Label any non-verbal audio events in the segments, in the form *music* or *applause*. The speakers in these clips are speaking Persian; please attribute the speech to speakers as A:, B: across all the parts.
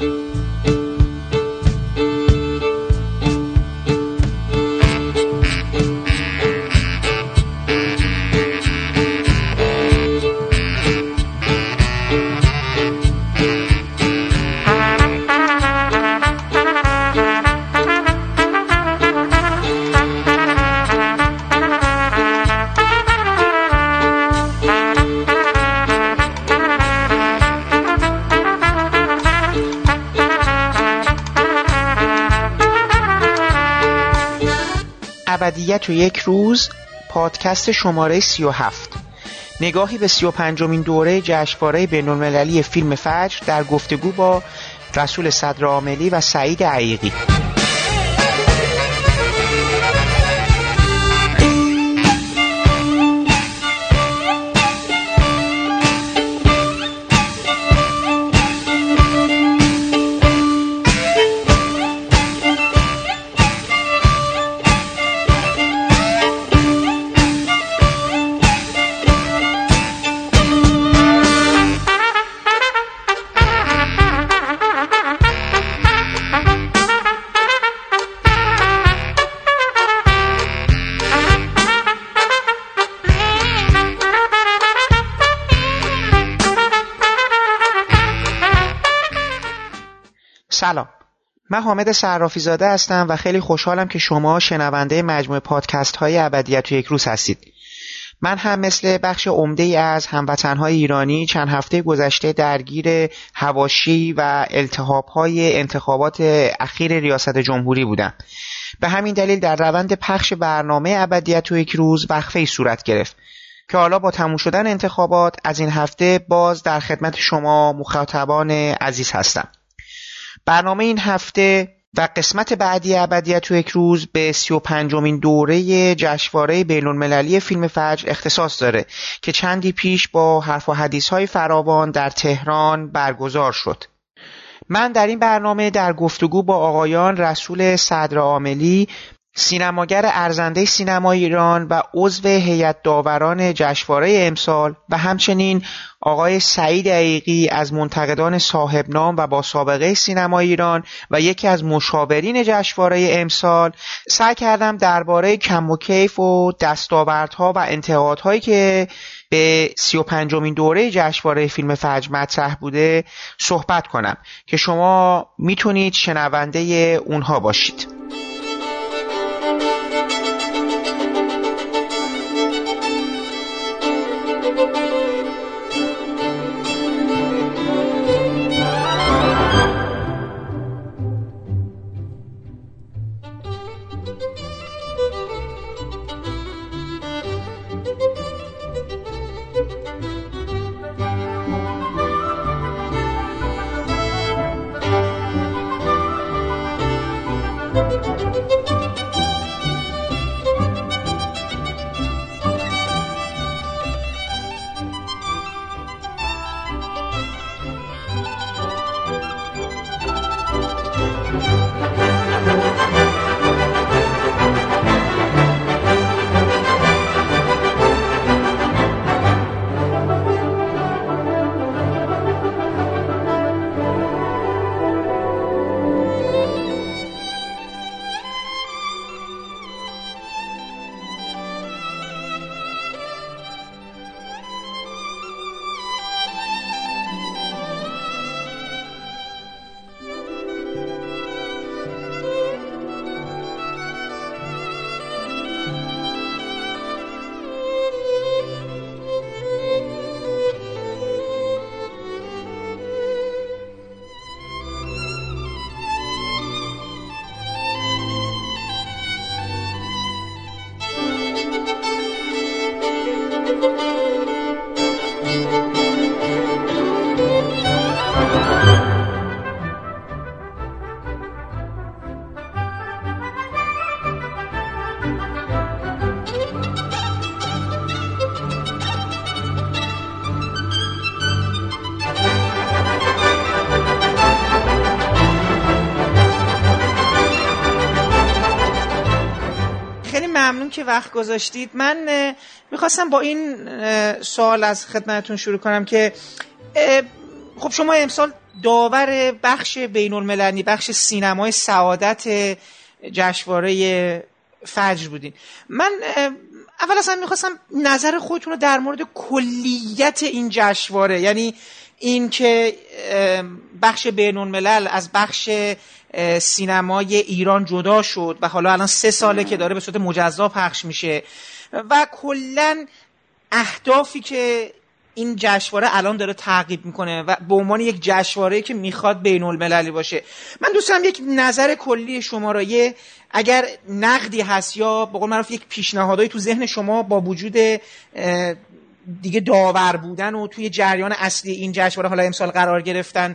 A: ابدیت و یک روز پادکست شماره 37 نگاهی به 35 مین دوره جشنواره بین‌المللی فیلم فجر در گفتگو با رسول صدر عاملی و سعید عیقی حامد صرافی زاده هستم و خیلی خوشحالم که شما شنونده مجموعه پادکست های ابدیت یک روز هستید. من هم مثل بخش عمده ای از هموطنهای ایرانی چند هفته گذشته درگیر هواشی و التحاب های انتخابات اخیر ریاست جمهوری بودم. به همین دلیل در روند پخش برنامه ابدیت یک روز وقفه صورت گرفت که حالا با تموم شدن انتخابات از این هفته باز در خدمت شما مخاطبان عزیز هستم. برنامه این هفته و قسمت بعدی ابدیت و یک روز به سی و دوره جشنواره بینالمللی فیلم فجر اختصاص داره که چندی پیش با حرف و حدیث های فراوان در تهران برگزار شد. من در این برنامه در گفتگو با آقایان رسول صدر عاملی سینماگر ارزنده سینما ایران و عضو هیئت داوران جشنواره امسال و همچنین آقای سعید عیقی از منتقدان صاحب نام و با سابقه سینما ایران و یکی از مشاورین جشنواره امسال سعی کردم درباره کم و کیف و دستاوردها و انتقادهایی که به سی و دوره جشنواره فیلم فجر مطرح بوده صحبت کنم که شما می‌تونید شنونده اونها باشید. که وقت گذاشتید من می‌خواستم با این سوال از خدمتون شروع کنم که خب شما امسال
B: داور بخش بین المللی بخش سینمای سعادت جشنواره فجر بودین. من اول اصلا می‌خواستم نظر خودتون رو در مورد کلیت این جشنواره یعنی این که بخش بین الملل از بخش سینمای ایران جدا شد و حالا الان سه ساله که داره به صورت مجزا پخش میشه و کلا اهدافی که این جشنواره الان داره تعقیب می‌کنه و به عنوان یک جشنواره که می‌خواد بین المللی باشه. من دوست دارم یک نظر کلی شما را یه اگر نقدی هست یا به قول معروف یک پیشنهادایی تو ذهن شما با وجود دیگه داور بودن و توی جریان اصلی این جشنواره حالا امسال قرار گرفتن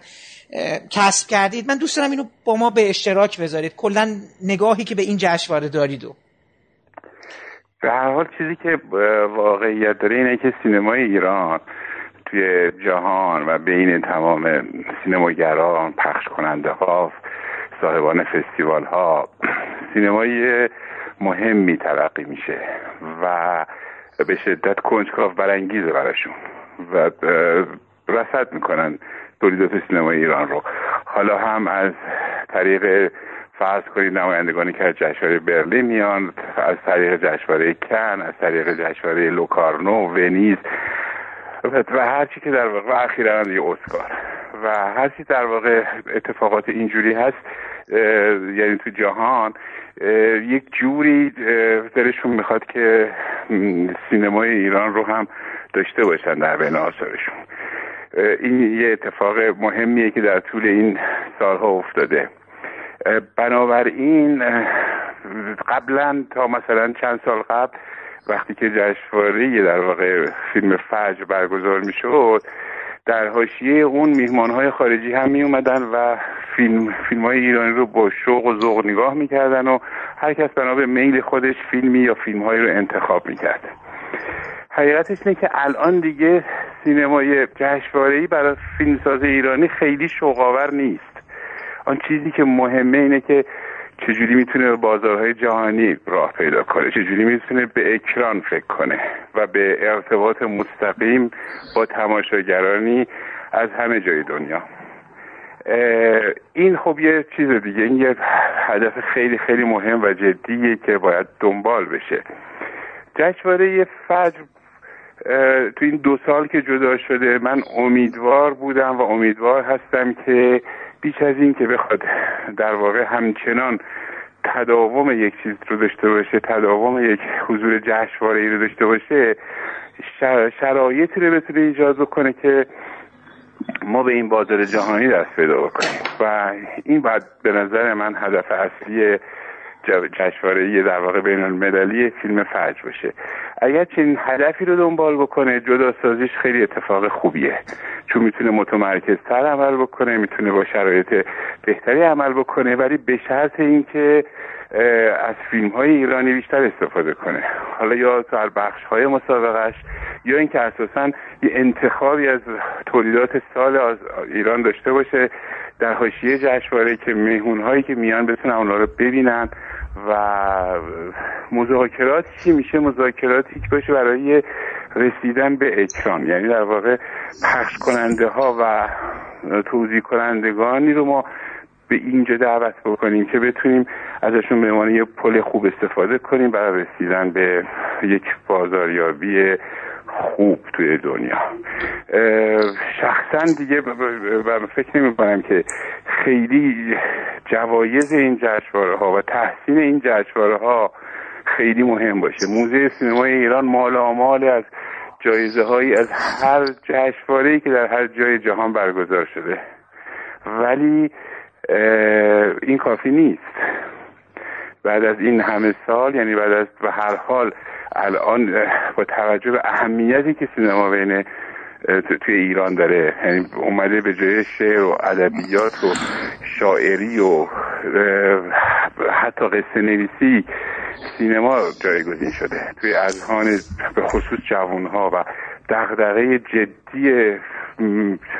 B: کسب کردید. من دوست دارم اینو با ما به اشتراک بذارید. کلا نگاهی که به این جشنواره دارید و.
C: به هر حال چیزی که واقعیت داره اینه که سینمای ایران توی جهان و بین تمام سینماگران پخش کننده ها صاحبان فستیوال ها سینمای مهمی ترقی میشه و به شدت کنجکاو برانگیزه براشون. و رسد می‌کنن تولیدات سینمای ایران رو. حالا هم از طریق فرض کنید نمایندگانی که از جشنواره برلین میان از طریق جشنواره کن از طریق جشنواره لوکارنو ونیز و هر چی که در واقع اخیرا هم یه اسکار. و هر چی در واقع اتفاقات اینجوری هست یعنی تو جهان یک جوری دلشون می‌خواد که سینمای ایران رو هم داشته باشن در بین آثارشون. این یه اتفاق مهمیه که در طول این سالها افتاده. بنابراین قبلا تا مثلا چند سال قبل وقتی که جشنواره در واقع فیلم فجر برگزار می‌شد در حاشیه اون میهمان های خارجی هم می اومدن و فیلم, فیلم های ایرانی رو با شوق و ذوق نگاه می‌کردن و هر کس بنا به میل خودش فیلمی یا فیلم رو انتخاب می‌کرد. حقیقتش اینه که الان دیگه سینمای جشنواره‌ای برای فیلمساز ایرانی خیلی شوقاور نیست. آن چیزی که مهمه اینه که چجوری می‌تونه بازارهای جهانی راه پیدا کنه؟ چجوری می‌تونه به اکران فکر کنه و به ارتباط مستقیم با تماشاگرانی از همه جای دنیا؟ این خب یه چیز دیگه این یه هدف خیلی خیلی مهم و جدیه که باید دنبال بشه. جشنواره فجر تو این دو سال که جدا شده من امیدوار بودم و امیدوار هستم که بیش از این که بخواد در واقع همچنان تداوم یک چیز رو داشته باشه تداوم یک حضور جشنواره ای رو داشته باشه شرایطی رو بتونه ایجاد بکنه که ما به این بازار جهانی دست پیدا بکنیم. و این باید به نظر من هدف اصلی جشنواره در واقع بین المللی فیلم فجر باشه. اگر چنین هدفی رو دنبال بکنه جدا سازیش خیلی اتفاق خوبیه. چون می‌تونه متمرکزتر عمل بکنه می‌تونه با شرایط بهتری عمل بکنه ولی به شرط اینکه از فیلم های ایرانی بیشتر استفاده کنه. حالا یا در بخش های مسابقش یا اینکه اساسا یه انتخابی از تولیدات سال از ایران داشته باشه در حاشیه جشنواره که مهمون هایی که میان بتونن اونا رو ببینن و مذاکرات چی میشه؟ مذاکراتی که باشه برای رسیدن به اکران. یعنی در واقع پخش کننده ها و توضیح کنندگانی رو ما به اینجا دعوت بکنیم که بتونیم ازشون به عنوان یه پل خوب استفاده کنیم برای رسیدن به یک بازاریابی خوب توی دنیا. شخصا دیگه فکر نمی کنم که خیلی جوایز این جشنواره ها و تحسین این جشنواره ها خیلی مهم باشه. موزه سینمای ایران مال آمال از جایزه هایی از هر جشنواره که در هر جای جهان برگزار شده. ولی این کافی نیست. بعد از این همه سال یعنی بعد از به هر حال الان با توجه به اهمیتی که سینما بین توی ایران داره یعنی اومده به جای شعر و ادبیات و شاعری و حتی قصه نویسی سینما جایگزین شده. توی اذهان به خصوص جوانها و دغدغه جدی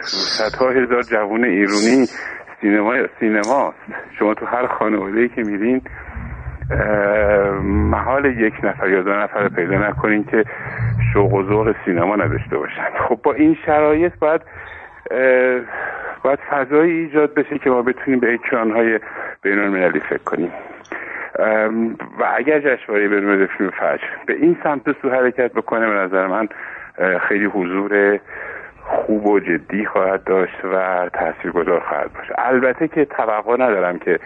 C: صدها هزار جوان ایرانی سینما سینماست. شما تو هر خانواده که میرین محال یک نفر یا دو نفر پیدا نکنین که شوق و ذوق سینما نداشته باشن. خب با این شرایط باید باید فضایی ایجاد بشه که ما بتونیم به اکرانهای بین المللی فکر کنیم. و اگر جشنواره بین فیلم فجر به این سمت سو حرکت بکنه به نظر من خیلی حضور خوب و جدی خواهد داشت و تاثیرگذار خواهد باشه. البته که توقع ندارم که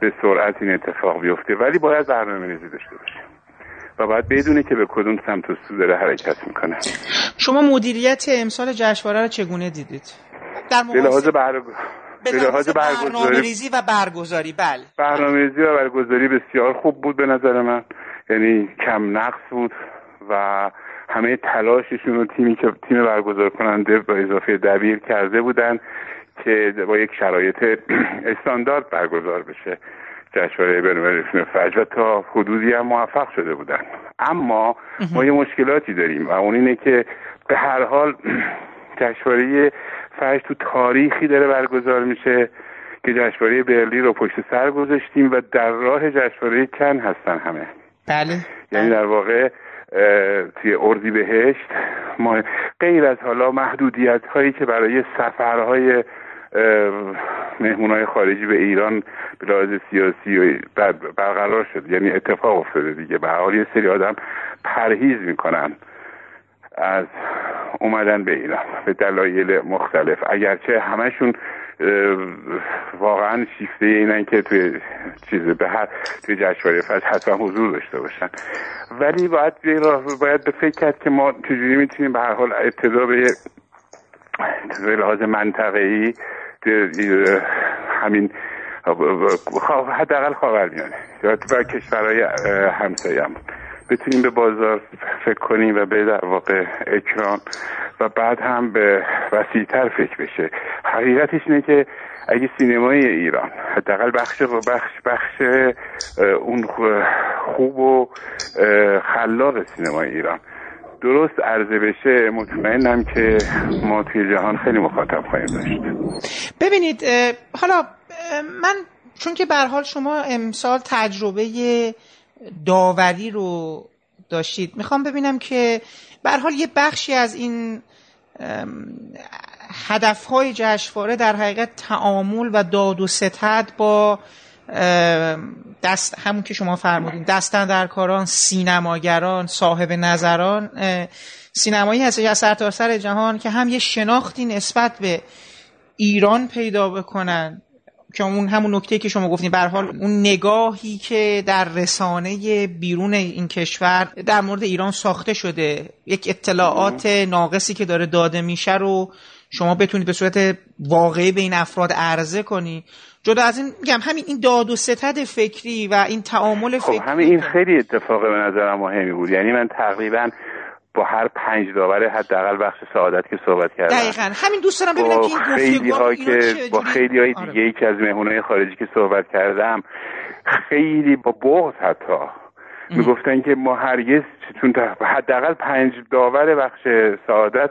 C: به سرعت این اتفاق بیفته. ولی باید برنامه ریزی داشته باشیم و باید بدونه که به کدوم سمت و سو داره حرکت می‌کنه.
B: شما مدیریت امسال جشنواره رو چگونه دیدید؟
C: در به لحاظ به لحاظ
B: برگزاری و برگزاری بله.
C: برنامه‌ریزی و برگزاری بسیار خوب بود به نظر من. یعنی کم نقص بود و همه تلاششون رو تیمی که تیم برگزار کننده با اضافه دبیر کرده بودن. که با یک شرایط *clears throat* استاندارد برگزار بشه. جشنواره بین‌المللی فیلم فجر و تا حدودی هم موفق شده بودن. اما ما یه مشکلاتی داریم و اون اینه که به هر حال *clears throat* جشنواره فجر تو تاریخی داره برگزار میشه که جشنواره برلی رو پشت سر گذاشتیم و در راه جشنواره کن هستن همه.
B: بله.
C: یعنی در واقع توی اردی بهشت ما غیر از حالا محدودیت هایی که برای سفرهای مهمون خارجی به ایران به لحاظ سیاسی برقرار شد یعنی اتفاق افتاده دیگه. به حال یه سری آدم پرهیز می‌کنن از اومدن به ایران به دلایل مختلف. اگرچه همشون واقعا شیفته اینن که توی چیز به هر توی جشنواره فجر حتما حضور داشته باشن. ولی باید باید به فکر کرد که ما چجوری می‌تونیم به هر حال ابتدا به به لحاظ منطقه‌ای همین حداقل خاورمیانه و کشورهای همسایه هم بتونیم به بازار فکر کنیم و به در واقع اکران و بعد هم به وسیعتر فکر بشه. حقیقتش اینه که اگه سینمای ایران حداقل بخش و بخش بخش اون خوب و خلاق سینمای ایران درست عرضه بشه مطمئنم که ما توی جهان خیلی مخاطب خواهیم داشت.
B: ببینید حالا من چون که به حال شما امسال تجربه داوری رو داشتید می‌خوام ببینم که به حال یه بخشی از این هدفهای جشنواره در حقیقت تعامل و داد و ستد با دست همون که شما فرمودین دستن در کاران سینماگران صاحب نظران سینمایی هست یا سرتاسر جهان که هم یه شناختی نسبت به ایران پیدا بکنن که اون همون نکته که شما گفتین به حال اون نگاهی که در رسانه بیرون این کشور در مورد ایران ساخته شده یک اطلاعات ناقصی که داره داده میشه رو شما بتونید به صورت واقعی به این افراد عرضه کنی. جدا از این میگم همین این داد و ستد فکری و این تعامل
C: خب
B: فکری
C: همین این خیلی اتفاق به نظرم مهمی بود. یعنی من تقریبا با هر پنج داور حداقل بخش سعادت که صحبت کردم.
B: دقیقا. همین دوست دارم ببینم که این خیلی ها که
C: با خیلی های دیگه آره. که از مهمونهای خارجی که صحبت کردم خیلی با بغض حتی می‌گفتن که ما هرگز چون حداقل پنج داور بخش سعادت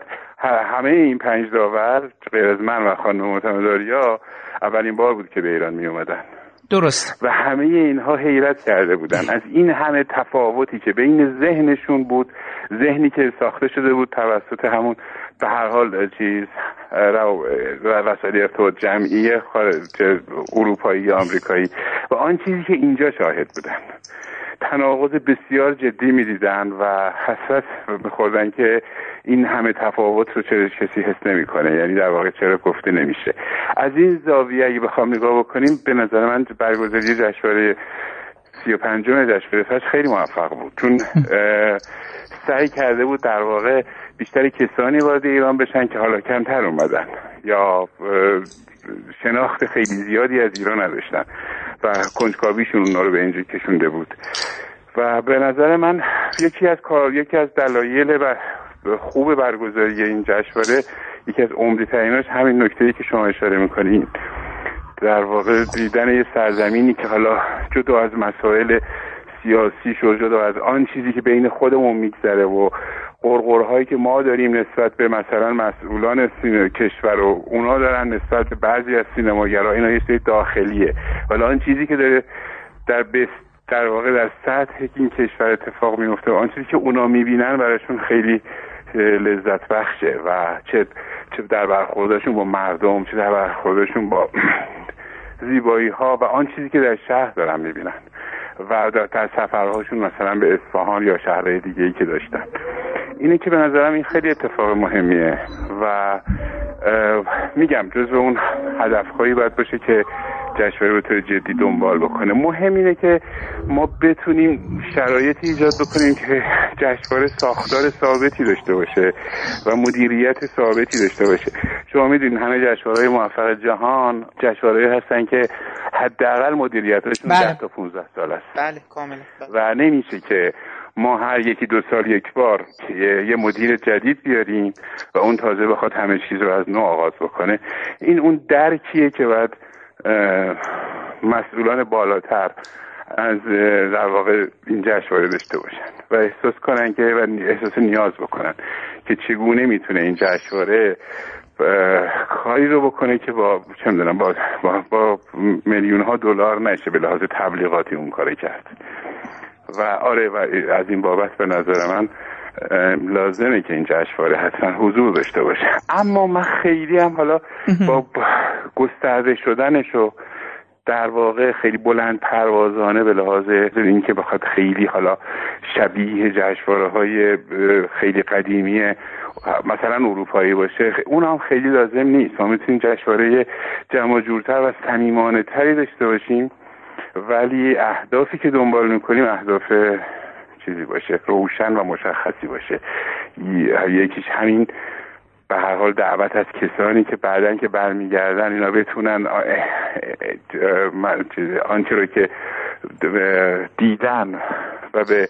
C: همه این پنج داور غیر از من و خانم معتمداریا اولین بار بود که به ایران می اومدن
B: درست.
C: و همه اینها حیرت کرده بودن. از این همه تفاوتی که بین ذهنشون بود ذهنی که ساخته شده بود توسط همون به هر حال چیز وسایل ارتباط جمعی خارج اروپایی یا آمریکایی و آن چیزی که اینجا شاهد بودن. تناقض بسیار جدی می‌دیدن و حسرت میخوردن که این همه تفاوت رو چرا کسی حس نمی‌کنه. یعنی در واقع چرا گفته نمیشه. از این زاویه اگه بخوام نگاه بکنیم به نظر من برگزاری جشنواره سی و پنجم جشنواره فجر خیلی موفق بود. چون *laughs* سعی کرده بود در واقع بیشتر کسانی وارد ایران بشن که حالا کمتر اومدن یا شناخت خیلی زیادی از ایران نداشتن. و کنجکاویشون اونا رو به اینجا کشونده بود. و به نظر من یکی از کار یکی از دلایل و خوب برگزاری این جشنواره یکی از عمده تریناش همین نکته که شما اشاره می‌کنین. در واقع دیدن یه سرزمینی که حالا جدا از مسائل سیاسی شد جدا از آن چیزی که بین خودمون میگذره و قرقرهایی که ما داریم نسبت به مثلا مسئولان کشور و اونا دارن نسبت به بعضی از سینماگرها اینا یه سری داخلیه. ولی آن چیزی که داره در بست در واقع در سطح این کشور اتفاق میفته آن چیزی که اونا می‌بینن براشون خیلی لذت بخشه و چه چه در برخوردشون با مردم چه در برخوردشون با *clears throat* زیبایی ها و آن چیزی که در شهر دارن می‌بینن و در سفرهاشون مثلا به اصفهان یا شهرهای دیگه ای که داشتن. اینه که به نظرم این خیلی اتفاق مهمیه و میگم جزو اون هدفهایی باید باشه که جشنواره به طور جدی دنبال بکنه مهم اینه که ما بتونیم شرایطی ایجاد بکنیم که جشنواره ساختار ثابتی داشته باشه و مدیریت ثابتی داشته باشه شما می‌دونید همه جشنواره موفق جهان جشنواره هستن که حداقل مدیریتشون بله. 10 تا 15 سال است
B: بله کاملا
C: بله. و نمیشه که ما هر یکی دو سال یک بار یه مدیر جدید بیاریم و اون تازه بخواد همه چیز رو از نو آغاز بکنه. این اون درکیه که باید مسئولان بالاتر از در واقع این جشنواره داشته باشن و احساس کنن که و احساس نیاز بکنن که چگونه می‌تونه این جشنواره کاری رو بکنه که با چه می‌دونم با, با, با میلیون ها دلار نشه به لحاظ تبلیغاتی اون کار کرد. و آره و از این بابت به نظر من لازمه که این جشنواره حتما حضور داشته باشه. اما من خیلی هم حالا با گسترده شدنش و در واقع خیلی بلند پروازانه به لحاظ اینکه بخواد خیلی حالا شبیه جشنواره های خیلی قدیمی مثلا اروپایی باشه اون هم خیلی لازم نیست. ما می‌تونیم جشنواره جمع جورتر و صمیمانه تری داشته باشیم. ولی اهدافی که دنبال می‌کنیم اهداف چیزی باشه روشن و مشخصی باشه. یکیش همین به هر حال دعوت از کسانی که بعدا که برمیگردن اینا بتونن آنچه رو که دیدن و به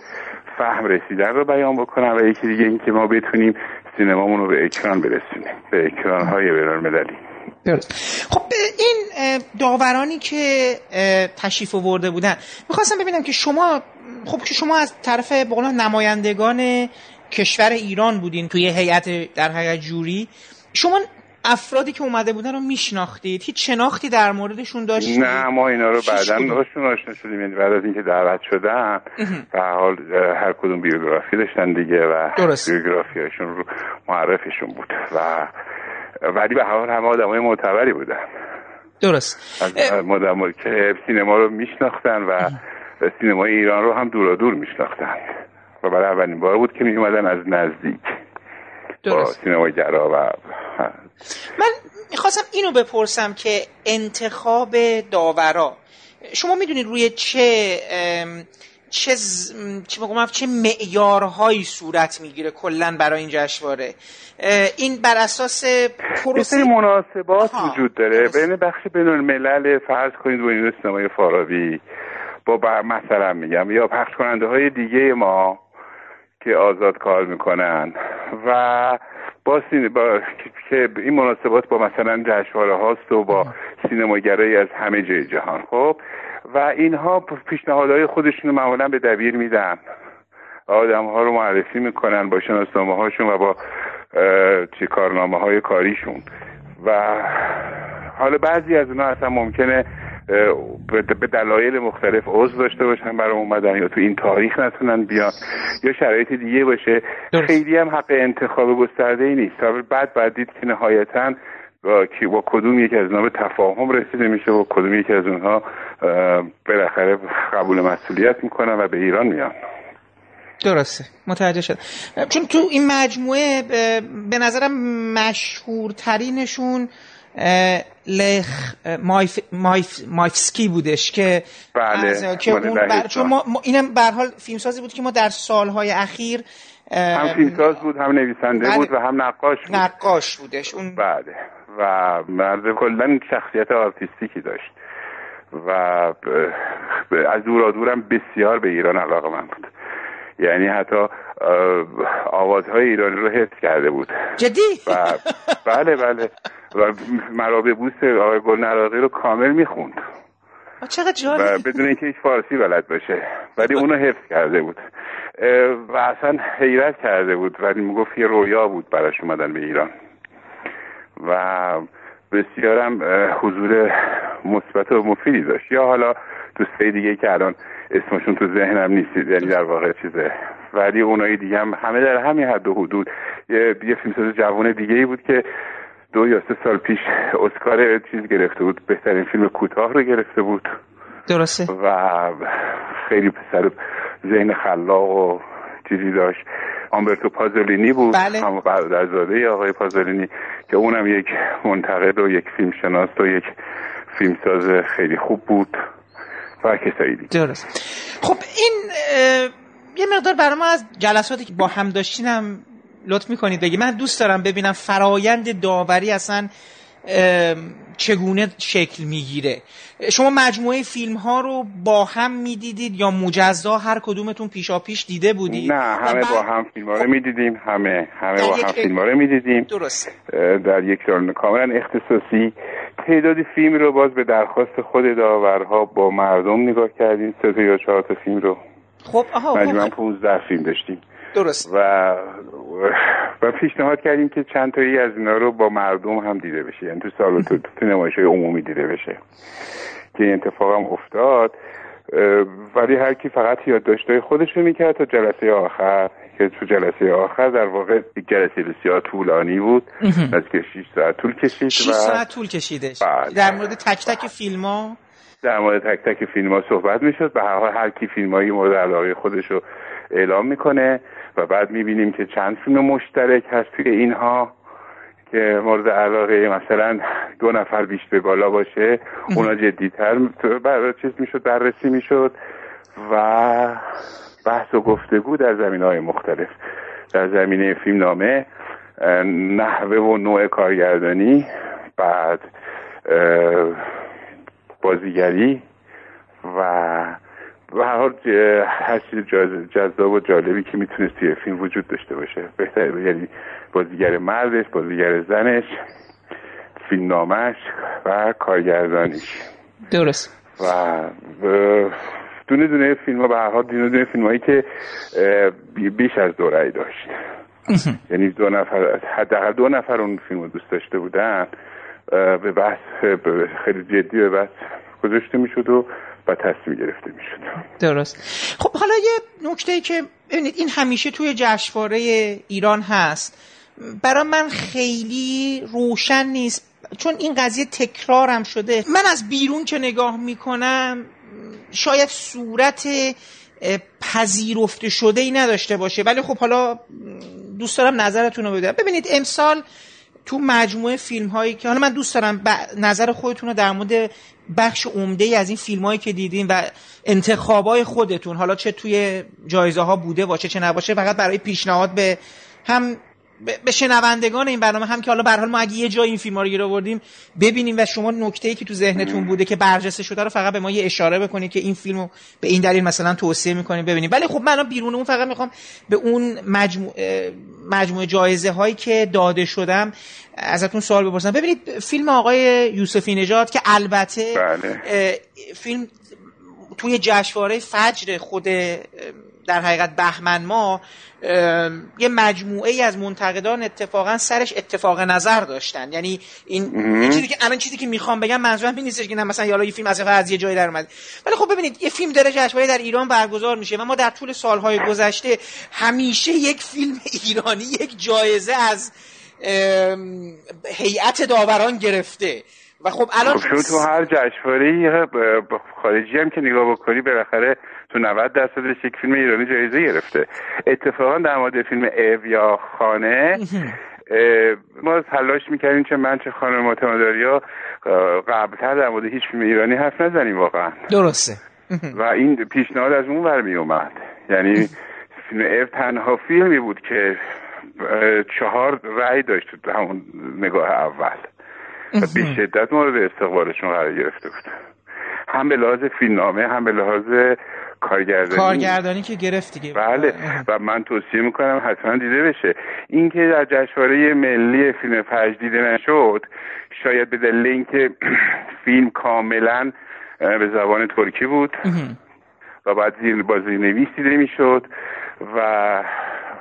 C: فهم رسیدن رو بیان بکنن و یکی دیگه این که ما بتونیم سینمامون رو به اکران برسونیم به اکران های مدلی
B: خب این داورانی که تشریف آورده بودن می‌خواستم ببینم که شما خب شما از طرف بقول نمایندگان کشور ایران بودین توی هیئت در حقیقت جوری شما افرادی که اومده بودن رو میشناختید؟ هیچ شناختی در موردشون داشتید؟
C: نه ما اینا رو بعدا باشون آشنا شدیم. یعنی بعد از اینکه دعوت شدن به حال هر کدوم بیوگرافی داشتن دیگه و بیوگرافیاشون رو معرفشون بود و ولی به حال همه آدمای معتبری بودن.
B: درست.
C: مدام که سینما رو میشناختن و سینمای ایران رو هم دور دور میشناختن. و برای اولین بار بود که میومدن از نزدیک درست. با گرا و
B: من می‌خواستم اینو بپرسم که انتخاب داورا شما می‌دونید روی چه چه چه چه معیارهایی صورت می‌گیره کلا برای این جشنواره. این بر اساس
C: پروسه مناسبات وجود داره. بین بخش بین الملل فرض کنید این سینمای فارابی با مثلا میگم یا پخش کننده های دیگه ما که آزاد کار می‌کنن. و با, با که این مناسبات با مثلا جشنواره هاست و با سینماگرایی از همه جای جهان. خب و اینها پیشنهادهای خودشون رو معمولا به دبیر میدن. آدم ها رو معرفی می‌کنن با شناسنامه هاشون و با چه کارنامه های کاریشون. و حالا بعضی از اونها اصلا ممکنه به دلایل مختلف عضو داشته باشن برای اومدن یا تو این تاریخ نتونن بیان یا شرایط دیگه باشه. خیلی هم حق انتخاب گسترده ای نیست بعد بعد دید که نهایتا با, با کدوم یکی از اونها به تفاهم رسیده میشه و کدوم یکی از اونها بالاخره قبول مسئولیت می‌کنن و به ایران میان.
B: درسته. متوجه شد چون تو این مجموعه به نظرم مشهورترینشون لخ مایف مایف مایفسکی بودش که
C: بله.
B: که اون بر... چون ما... اینم به حال فیلمسازی بود که ما در سالهای اخیر
C: هم فیلمساز بود هم نویسنده بله. بود و هم نقاش بود.
B: نقاش بودش. اون
C: بله. و مرد کلا شخصیت آرتیستیکی داشت و از دورا دورم بسیار به ایران علاقه من بود. یعنی حتی آوازهای ایرانی رو حفظ کرده بود.
B: جدی؟
C: و بله بله. و مرابع بوس آقای گل نراقی رو کامل می‌خوند.
B: چقدر جالب.
C: و بدون اینکه هیچ فارسی بلد باشه. ولی اونو حفظ کرده بود. و اصلا حیرت کرده بود. ولی می‌گفت یه رویا بود براش اومدن به ایران. و بسیارم حضور مثبت و مفیدی داشت. یا حالا دوستای دیگه که الان اسمشون تو ذهنم نیست یعنی در واقع چیزه ولی اونایی دیگه هم همه در همین حد و حدود. یه, یه فیلمساز جوان دیگه ای بود که دو یا سه سال پیش اسکار چیز گرفته بود بهترین فیلم کوتاه رو گرفته بود.
B: درسته.
C: و خیلی پسر ذهن خلاق و چیزی داشت. آمبرتو پازولینی بود
B: بله.
C: هم برادرزاده آقای پازولینی که اونم یک منتقد و یک فیلم شناس و یک فیلمساز خیلی خوب بود و کسایی دیگه.
B: درست. خب این یه مقدار برای ما از جلساتی که با هم داشتینم لطف می‌کنید بگی. من دوست دارم ببینم فرایند داوری اصلا چگونه شکل می‌گیره. شما مجموعه فیلم ها رو با هم می‌دیدید یا مجزا هر کدومتون پیشا پیش دیده بودید؟
C: نه همه با هم فیلم ها رو می‌دیدیم. همه همه با هم فیلم ها رو می‌دیدیم.
B: درست
C: در یک سال کاملا اختصاصی. تعداد فیلم رو باز به درخواست خود داورها با مردم نگاه کردیم. سه یا چهار تا فیلم رو
B: خب آها
C: مجموعا 15 فیلم داشتیم.
B: درست.
C: و و پیشنهاد کردیم که چند تایی از اینا رو با مردم هم دیده بشه. یعنی تو سال تو, *laughs* تو نمایش های عمومی دیده بشه. که این اتفاق هم افتاد. ولی هر کی فقط یادداشت‌های خودش رو می‌کرد تا جلسه آخر. که تو جلسه آخر در واقع جلسه بسیار طولانی بود. که 6 ساعت طول کشید
B: 6
C: و
B: ساعت طول کشیدش. در مورد تک تک فیلم ها
C: در مورد تک تک فیلم ها صحبت می‌شد به هر حال هر کی فیلم های مورد علاقه خودش رو اعلام می‌کنه و بعد می‌بینیم که چند فیلم مشترک هست توی اینها که مورد علاقه مثلا دو نفر بیشتر به بالا باشه اونا جدیتر بر چیز می‌شد بررسی می‌شد و بحث و گفتگو در زمین های مختلف. در زمینه فیلم نامه نحوه و نوع کارگردانی بعد بازیگری و و هر حال هر چیز جذاب و جالبی که می‌تونست توی فیلم وجود داشته باشه. بهتر یعنی بازیگر مردش بازیگر زنش فیلم نامش و کارگردانیش.
B: درست.
C: و دونه دونه فیلم ها به هر حال دونه دونه فیلم هایی که بیش از دو رأی داشت. یعنی دو نفر حداقل دو نفر اون فیلم رو دوست داشته بودن. به بحث خیلی جدی به بحث گذاشته می‌شد و و تصمیم گرفته می‌شد.
B: درست. خب حالا یه نکته ای که ببینید این همیشه توی جشنواره ایران هست. برای من خیلی روشن نیست. چون این قضیه تکرارم شده. من از بیرون که نگاه می‌کنم شاید صورت پذیرفته شده ای نداشته باشه. ولی خب حالا دوست دارم نظرتون رو ببینید امسال تو مجموعه فیلم هایی که حالا من دوست دارم نظر خودتون رو در مورد بخش عمده ای از این فیلم هایی که دیدین و انتخابای خودتون حالا چه توی جایزه ها بوده باشه چه نباشه فقط برای پیشنهاد به هم به شنوندگان این برنامه هم که حالا به حال ما اگه یه جای این فیلم رو گیر آوردیم ببینیم و شما نکته ای که تو ذهنتون بوده که برجسته شده رو فقط به ما یه اشاره بکنید که این فیلم رو به این دلیل مثلا توصیه می‌کنیم ببینیم ولی خب من بیرون اون فقط می‌خوام به اون مجموعه مجموعه جایزه هایی که داده شدم ازتون سوال بپرسم ببینید فیلم آقای یوسفی نژاد که البته
C: بله.
B: فیلم توی جشنواره فجر خود در حقیقت بهمن ما یه مجموعه ای از منتقدان اتفاقا سرش اتفاق نظر داشتن. یعنی این, این چیزی که الان چیزی که می‌خوام بگم منظورم این نیستش که مثلا یالا یه فیلم از از یه جایی در اومد ولی خب ببینید یه فیلم داره جشنواره در ایران برگزار میشه و ما در طول سالهای گذشته همیشه یک فیلم ایرانی یک جایزه از هیئت داوران گرفته. و خب الان
C: خب تو هر جشنواره خارجی هم که نگاه بکنی بالاخره تو 90 درصدش یک فیلم ایرانی جایزه گرفته. اتفاقا در مورد فیلم او یا خانه ما تلاش می‌کردیم چه من چه خانم ماتماداریا قبلتر در مورد هیچ فیلم ایرانی حرف نزنیم واقعا.
B: درسته.
C: و این پیشنهاد از اون برمی اومد یعنی فیلم او تنها فیلمی بود که چهار رأی داشت تو همون نگاه اول. و به شدت مورد استقبالشون قرار گرفته بود. هم به لحاظ فیلمنامه هم به لحاظ کارگردانی.
B: کارگردانی که گرفت دیگه.
C: بله. و من توصیه می‌کنم حتما دیده بشه. اینکه در جشنواره ملی فیلم فجر دیده نشد شاید به دلیل اینکه *clears throat* فیلم کاملا به زبان ترکی بود و بعد زیر با زیرنویس دیده می‌شد و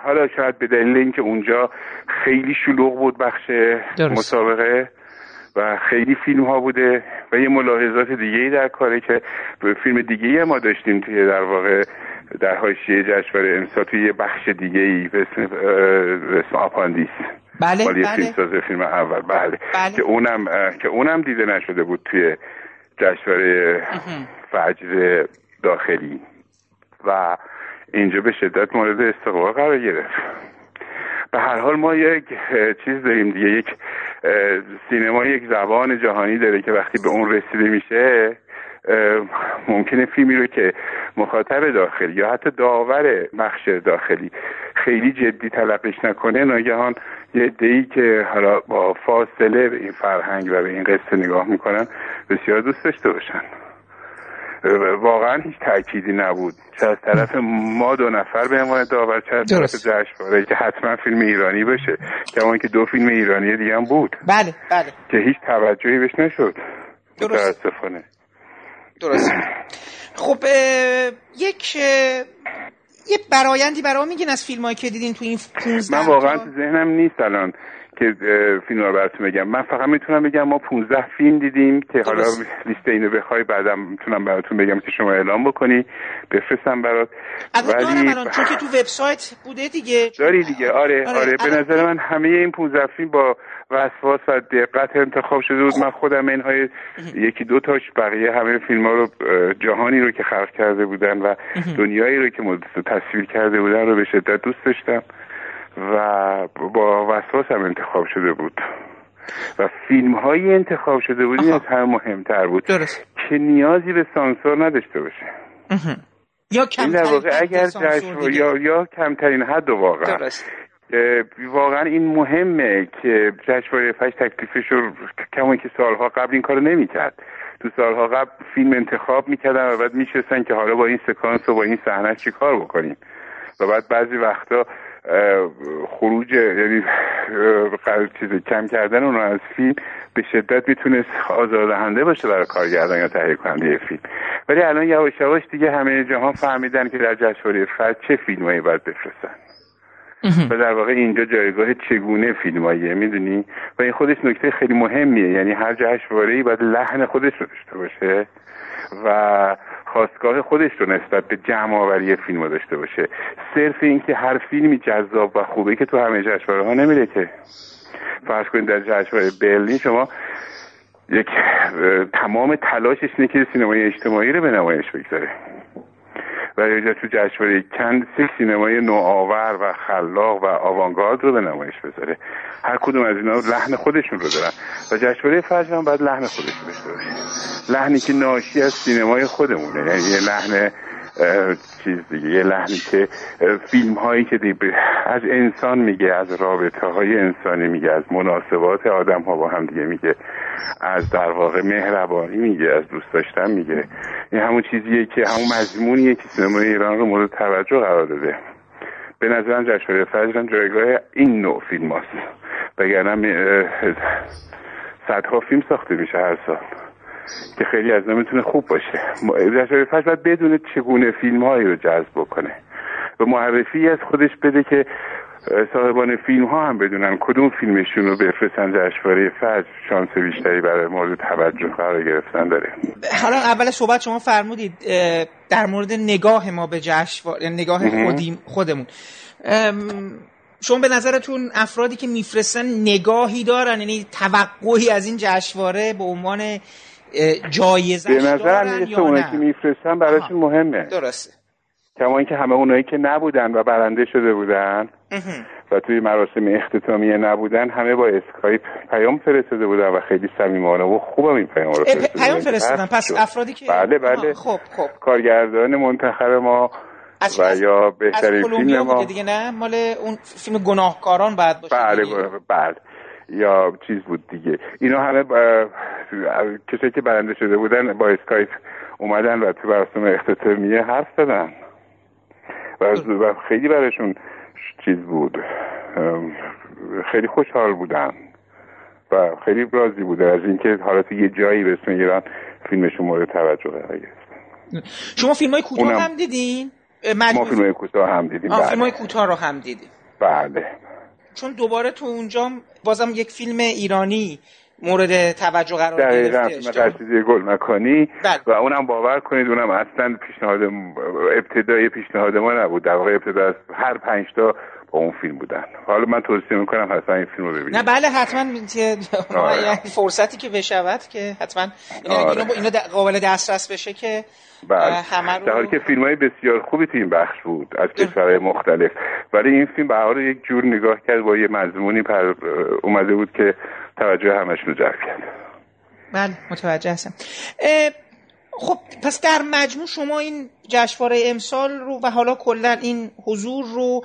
C: حالا شاید به دلیل اینکه اونجا خیلی شلوغ بود بخش مسابقه و خیلی فیلم ها بوده و یه ملاحظات دیگه ای در کاره که فیلم دیگه ای ما داشتیم توی در واقع در حاشیه جشنواره امسا توی یه بخش دیگه ای به اسم, آپاندیس
B: بله بله.
C: فیلمساز فیلم اول. بله,
B: بله.
C: که اونم که اونم دیده نشده بود توی جشنواره فجر داخلی. و اینجا به شدت مورد استقبال قرار گرفت. به هر حال ما یک چیز داریم دیگه یک سینما یک زبان جهانی داره که وقتی به اون رسیده میشه ممکنه فیلمی رو که مخاطب داخلی یا حتی داور بخش داخلی خیلی جدی تلقیش نکنه ناگهان یه عده‌ای که حالا با فاصله به این فرهنگ و به این قصه نگاه می‌کنن بسیار دوست داشته باشن. واقعا هیچ تأکیدی نبود. چه از طرف ما دو نفر به عنوان داور چه از طرف. جشنواره که حتما فیلم ایرانی بشه کما که دو فیلم ایرانی دیگه هم بود.
B: بله بله.
C: که هیچ توجهی بهش نشد.
B: درست.
C: متاسفانه.
B: درست. خب یک یه برایندی برای ما میگین از فیلم هایی که دیدین تو این 15
C: من واقعا؟ تو ذهنم نیست الان. که فیلم رو براتون بگم. من فقط می‌تونم بگم ما 15 فیلم دیدیم که حالا. لیست اینو بخوای بعدم می‌تونم براتون بگم که شما اعلام بکنی. بفرستم برات.
B: دارم
C: ولی
B: الان چون که تو وبسایت بوده دیگه.
C: داری دیگه. آره
B: آره،
C: آره, به نظر من همه این 15 فیلم با وسواس و دقت انتخاب شده بود. من خودم اینهای یکی دو تاش بقیه همه فیلم ها رو جهانی رو که خلق کرده بودن و دنیایی رو که تصویر کرده بودن رو به شدت دوست داشتم. و با وسواس هم انتخاب شده بود. و فیلم هایی انتخاب شده بود این. از همه مهمتر بود
B: درست.
C: که نیازی به سانسور نداشته باشه.
B: یا کمترین
C: اگر جشن. یا یا کمترین حد واقعا.
B: درست.
C: واقعا این مهمه که جشنواره فجر تکلیفش رو کما که سالها قبل این کارو نمی‌کرد. تو سالها قبل فیلم انتخاب می‌کردن و بعد میشستن که حالا با این سکانس و با این صحنه چی کار بکنیم؟ و بعد بعضی وقتا خروج یعنی چیز کم کردن اون از فیلم به شدت می‌تونست آزاردهنده باشه برای کارگردان یا تهیه کننده فیلم. ولی الان یواش یواش دیگه همه جهان فهمیدن که در جشنواره فجر چه فیلمایی باید بفرستن. و در واقع اینجا جایگاه چگونه فیلماییه می‌دونی؟ و این خودش نکته خیلی مهمیه. یعنی هر جشنواره ای باید لحن خودش رو داشته باشه. و خواستگاه خودش رو نسبت به جمع آوری فیلم داشته باشه. صرف اینکه هر فیلمی جذاب و خوبه که تو همه جشنواره ها نمیره که. فرض کنید در جشنواره برلین شما یک تمام تلاشش اینه که سینمای اجتماعی رو به نمایش بگذاره. اینجا تو جشنواره کن سه سینمای نوآور و خلاق و آوانگارد رو به نمایش بذاره. هر کدوم از اینا لحن خودشون رو دارن. و جشنواره فجر هم باید لحن خودش داشته باشه لحنی که ناشی از سینمای خودمونه. یعنی لحن چیز دیگه یه لحنی که فیلم هایی که از انسان میگه از رابطه های انسانی میگه از مناسبات آدم ها با هم دیگه میگه از در واقع مهربانی میگه از دوست داشتن میگه. این همون چیزیه که همون مضمونیه که سینمای ایران رو مورد توجه قرار داده. به نظرم جشنواره فجر جایگاه این نوع فیلم هاست. وگرنه صدها فیلم ساخته میشه هر سال. که خیلی از اینا می‌تونه خوب باشه. جشنواره فجر باید بدون چگونه فیلم هایی رو جذب بکنه. و معرفی از خودش بده که صاحبان فیلم ها هم بدونن کدوم فیلمشون رو بفرستن جشنواره فجر. شانس بیشتری برای مورد توجه قرار گرفتن داره.
B: حالا اول صحبت شما فرمودید در مورد نگاه ما به جشنواره یعنی نگاه خودیم خودمون. شما به نظرتون افرادی که میفرستن نگاهی دارن؟ یعنی توقعی از این جشنواره به عنوان اه، جایزه
C: به
B: دارن
C: می‌رسه اونایی که میفرستن براشون مهمه.
B: درسته.
C: کما اینکه همه اونایی که نبودن و برنده شده بودن. و توی مراسم اختتامیه نبودن همه با اسکایپ پیام فرستاده بودن و خیلی صمیمانه و خوبم این پیام رو فرستادن
B: پیام فرستادن. پس. افرادی که
C: بله بله.
B: خب خب.
C: کارگردان منتخب ما
B: از
C: و یا بهترین فیلم ما.
B: دیگه نه؟ مال اون فیلم گناهکاران بعد باشه.
C: بله
B: دیگه.
C: بله. یا چیز بود دیگه. اینا همه با... کسایی که برنده شده بودن با اسکایپ اومدن و تو مراسم اختتامیه حرف زدن. و, و خیلی براشون چیز بود. خیلی خوشحال بودن. و خیلی راضی بودن از اینکه حالا تو یه جایی به اسم ایران فیلمشون مورد توجه قرار گرفت.
B: شما فیلم های کوتاه هم دیدین؟
C: ما فیلم کوتاه هم دیدیم.
B: آه، فیلم های
C: بله
B: کوتاه رو هم دیدین.
C: بله.
B: چون دوباره تو اونجا بازم یک فیلم ایرانی مورد توجه قرار
C: دقیقا. قصیده گل مکانی
B: بله.
C: و اونم باور کنید اونم اصلا پیشنهاد ابتدای پیشنهاد ما نبود در واقع ابتدا از هر پنج تا با اون فیلم بودن حالا من توصیه می‌کنم حتما این فیلم رو ببینید
B: نه بله حتما *laughs* آره. فرصتی که بشود که حتما آره. اینو, اینو قابل دسترس بشه که
C: بله. رو... در حالی که فیلم های بسیار خوبی تو این بخش بود از کشورهای مختلف ولی این فیلم به حال یک جور نگاه کرد با یه مضمونی پر اومده بود که توجه همش رو جلب کرد
B: بله متوجه هستم خب پس در مجموع شما این جشنواره امسال رو و حالا کلا این حضور رو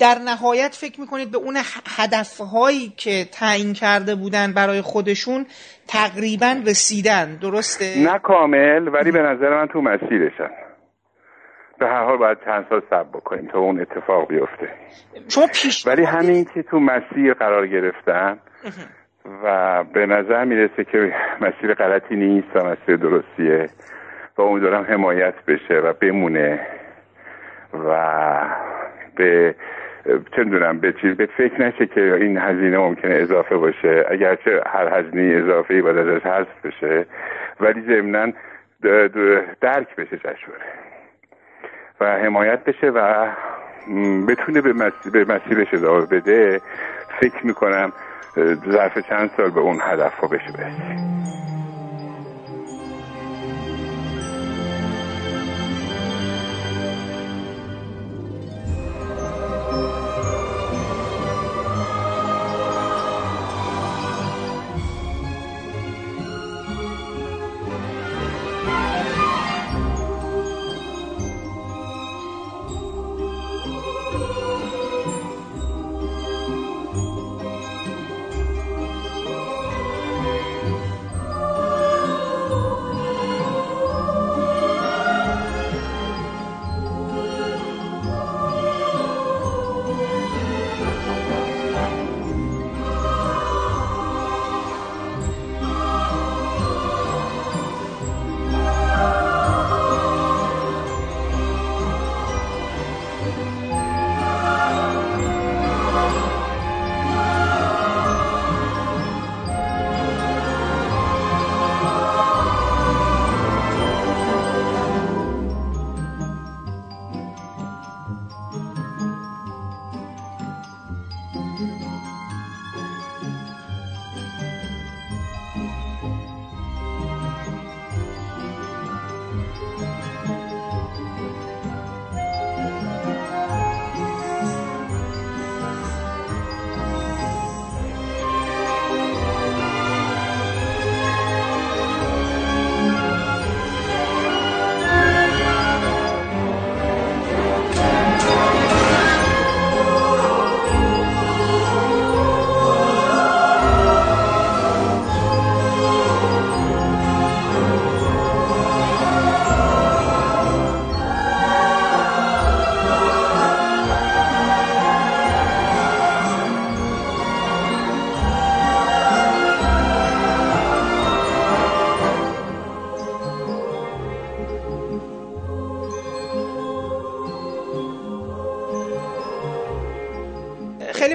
B: در نهایت فکر می‌کنید به اون هدفهایی که تعیین کرده بودن برای خودشون تقریبا رسیدن درسته؟
C: نه کامل ولی به نظر من تو مسیرشن. به هر حال باید چند سال سب بکنیم تا اون اتفاق بیفته.
B: شما پیش
C: ولی همین که تو مسیر قرار گرفتن و به نظر می‌رسه که مسیر غلطی نیست و مسیر درستیه و امیدوارم حمایت بشه و بمونه و به چه دونم به چیز به فکر نشه که این هزینه ممکنه اضافه باشه. اگرچه هر هزینه اضافه ای باید ازش حذف بشه ولی ضمنا درک بشه جشنواره و حمایت بشه و بتونه به, مسیر به مسیرش ادامه بده. فکر می‌کنم ظرف چند سال به اون هدف ها بشه برسیم.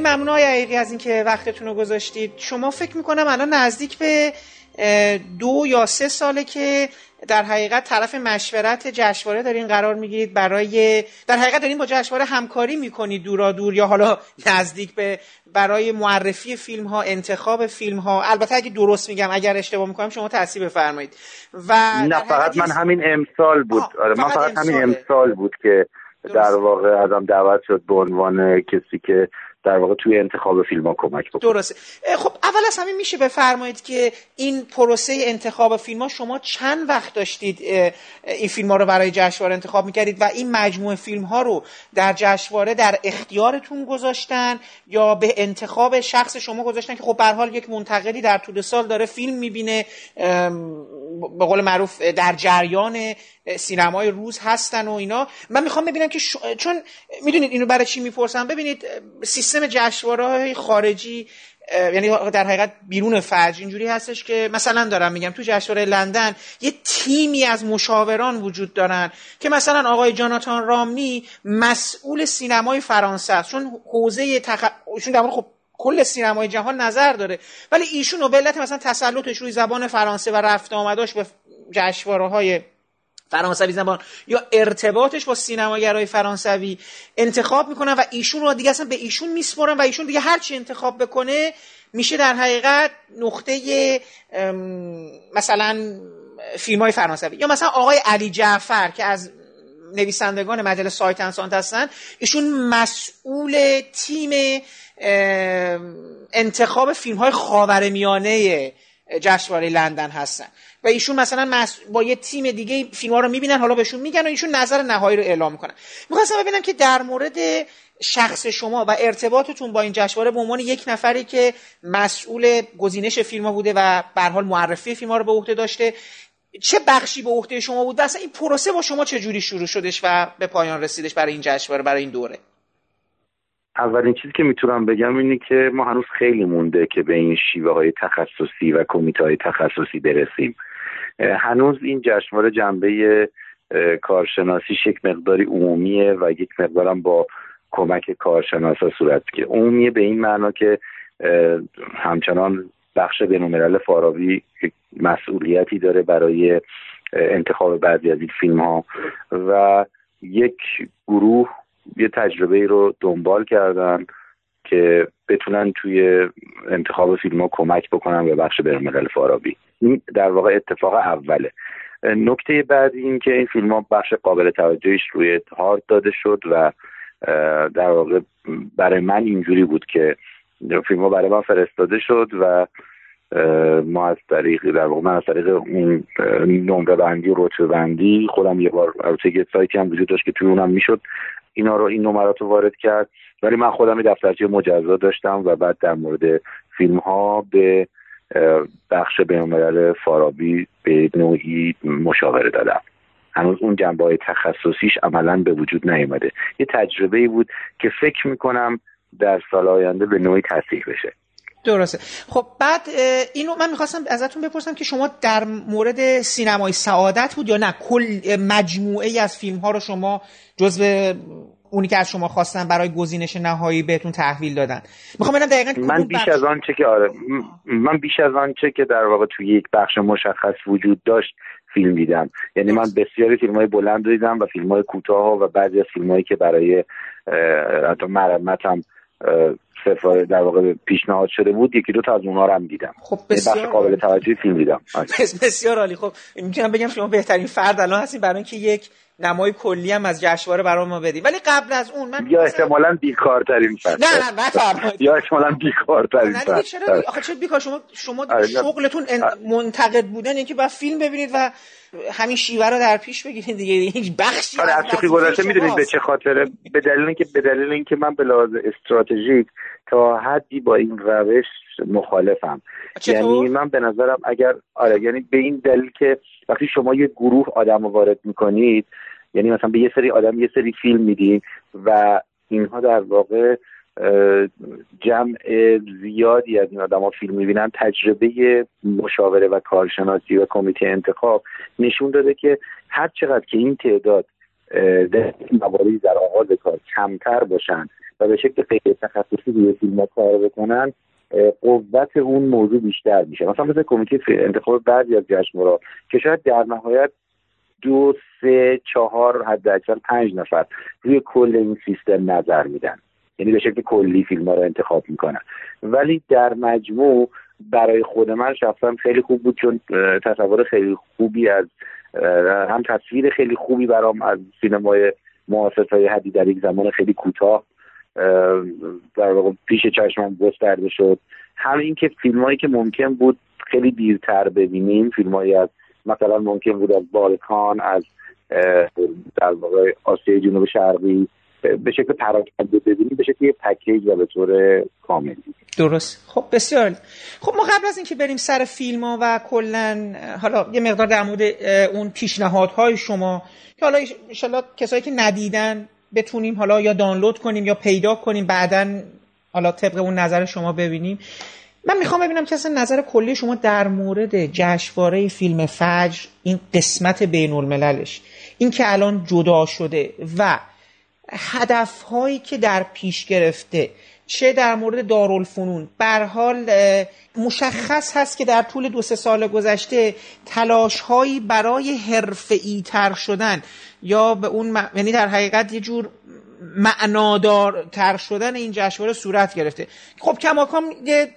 B: ممنون های عقیقی از اینکه وقتتون رو گذاشتید. شما فکر می‌کنم الان نزدیک به دو یا سه ساله که در حقیقت طرف مشورت جشنواره دارین قرار می‌گیرید برای در حقیقت دارین با جشنواره همکاری می‌کنید دورا دور یا حالا نزدیک به برای معرفی فیلم ها انتخاب فیلم ها البته اگه درست میگم اگر اشتباه می‌کنم شما تصحیح بفرمایید.
D: و نه فقط من همین امسال بود. آره من فقط همین امسال بود که در واقع ازم دعوت شد به عنوان کسی که در واقع توی انتخاب فیلم ها کمک بکنه.
B: درسته. خب اول از همه میشه بفرمایید که این پروسه انتخاب فیلم ها شما چند وقت داشتید این فیلم ها رو برای جشنواره انتخاب می‌کردید و این مجموعه فیلم ها رو در جشنواره در اختیارتون گذاشتن یا به انتخاب شخص شما گذاشتن که خب به حال یک منتقدی در طول سال داره فیلم می‌بینه به قول معروف در جریان سینمای روز هستن و اینا. من می‌خوام ببینم که چون می‌دونید اینو برای چی می‌پرسم؟ ببینید سیستم جشنواره خارجی یعنی در حقیقت بیرون فرج اینجوری هستش که مثلا دارم میگم تو جشنواره لندن یه تیمی از مشاوران وجود دارن که مثلا آقای جاناتان رامنی مسئول سینمای فرانسه است. چون حوزه تخ... ایشون در خب کل سینمای جهان نظر داره. ولی ایشون به علت مثلا تسلطش روی زبان فرانسه و رفت آمداش به جشنواره های فرانسوی زبان یا ارتباطش با سینماگرای فرانسوی انتخاب می‌کنن و ایشون رو دیگه اصلا به ایشون میسپرن و ایشون دیگه هرچی انتخاب بکنه میشه در حقیقت نقطه مثلا فیلم های فرانسوی. یا مثلا آقای علی جعفر که از نویسندگان مجله سایت انسانت هستن ایشون مسئول تیم انتخاب فیلم های خاورمیانه جشنواره لندن هستن. و ایشون مثلا با یه تیم دیگه فیلم ها رو می‌بینن حالا بهشون میگن و ایشون نظر نهایی رو اعلام می‌کنن. می‌خواستم ببینم که در مورد شخص شما و ارتباطتون با این جشنواره به عنوان یک نفری که مسئول گزینش فیلم ها بوده و به حال معرفی فیلم ها رو به عهده داشته چه بخشی به عهده شما بود؟ و اصلا این پروسه با شما چه جوری شروع شدش و به پایان رسیدش برای این جشنواره برای این دوره؟
D: اولین چیزی که می‌تونم بگم اینه که ما هنوز خیلی مونده که به این شیوه های تخصصی و کمیته های تخصصی برسیم. هنوز این جشنواره جنبه کارشناسیش یک مقداری عمومیه و یک مقدارم با کمک کارشناسا صورت که عمومیه به این معنا که همچنان بخش بینالملل فارابی مسئولیتی داره برای انتخاب بعضی از این فیلم ها و یک گروه یه تجربه ای رو دنبال کردن که بتونن توی انتخاب فیلم ها کمک بکنن به بخش بینالملل فارابی. این در واقع اتفاق اوله. نکته بعد این که این فیلم ها بخش قابل توجهش روی هارد داده شد و در واقع برای من اینجوری بود که فیلم ها برای من فرستاده شد و ما از طریق در واقع من از طریق اون نمره بندی و رتبه بندی خودم یه بار البته یه سایتی هم وجود داشت که توی اونم می‌شد. اینا رو این نمرات رو وارد کرد. ولی من خودم دفترچه مجزا داشتم و بعد در مورد فیلم ها به بخش بینالملل فارابی به نوعی مشاوره دادم. هنوز اون جنبه های تخصصیش عملا به وجود نیومده. یه تجربه ای بود که فکر می‌کنم در سال آینده به نوعی تصدیق بشه.
B: درسته. خب بعد اینو من می‌خواستم ازتون بپرسم که شما در مورد سینمای سعادت بود یا نه؟ کل مجموعه ای از فیلم ها رو شما جزو اونی که از شما خواستن برای گزینش نهایی بهتون تحویل دادن. می‌خوام ببینم دقیقاً
D: من بیش از آن چه که آره من بیش از آن چه که در واقع توی یک بخش مشخص وجود داشت فیلم دیدم. یعنی من بسیاری فیلم های بلند دیدم و فیلم های کوتاه و بعضی از فیلم هایی که برای حتی مرمت سفاره در واقع پیشنهاد شده بود یکی دو تا از اونها رو هم دیدم.
B: خب بسیار
D: قابل توجهی فیلم دیدم.
B: آره. بسیار عالی. خب می‌تونم بگم شما بهترین فرد الان هستین برای اینکه یک نمای کلی هم از جشنواره برای ما بدیم ولی قبل از اون من
D: یا احتمالاً بیکارترین فرد.
B: نه نه نه
D: یا احتمالاً بیکارترین فرد.
B: چرا؟ آخه چرا بیکار؟ شما شما آره، شغلتون منتقد بودن اینکه با فیلم ببینید و همین شیوه رو در پیش بگیرید دیگه. هیچ بخشی
D: آره از شوخی گذشته می‌دونید به چه خاطره؟ به دلیل اینکه به دلیل اینکه من به لحاظ استراتژیک تا حدی با این روش مخالفم. یعنی من به نظرم اگر آره یعنی به این دلیل که وقتی شما یه گروه آدم رو وارد می‌کنید یعنی مثلا به یه سری آدم یه سری فیلم میدین و اینها در واقع جمع زیادی از این آدم ها فیلم می‌بینن. تجربه مشاوره و کارشناسی و کمیته انتخاب نشون داده که هر چقدر که این تعداد در مواردی در آغاز کار کمتر باشن و به شکل غیر تخصصی روی فیلم کار بکنن قوت اون موضوع بیشتر میشه. مثلا مثل کمیته انتخاب بعضی از جشنواره که شاید در نهایت دو سه چهار حد اکثر پنج نفر روی کل این سیستم نظر میدن. یعنی به شکل کلی فیلم ها رو انتخاب می‌کنن. ولی در مجموع برای خود من شخصا خیلی خوب بود چون تصور خیلی خوبی از هم تصویر خیلی خوبی برام از سینمای معاصر های حدی در یک زمان خیلی کوتاه در واقع پیش چشمم گسترده شد. هم اینکه فیلم هایی که ممکن بود خیلی دیرتر ببینیم فیلم از مثلا ممکن بود از بالکان از در واقع آسیای جنوب شرقی به شکل پراکنده ببینیم به شکل یه پکیج و به طور کامل.
B: درست. خب بسیار. خب ما قبل از اینکه بریم سر فیلم ها و کلا حالا یه مقدار در مورد اون پیشنهادهای شما که حالا ان کسایی که ندیدن بتونیم حالا یا دانلود کنیم یا پیدا کنیم بعدا حالا طبق اون نظر شما ببینیم. من می‌خوام ببینم که اصلا نظر کلی شما در مورد جشنواره فیلم فجر این قسمت بین المللش این که الان جدا شده و هدف هایی که در پیش گرفته چه در مورد دارالفنون. بر حال مشخص هست که در طول دو سه سال گذشته تلاش هایی برای حرفه‌ای تر شدن یا به اون یعنی در حقیقت یه جور معنادارتر شدن این جشنواره صورت گرفته. خب کماکان یه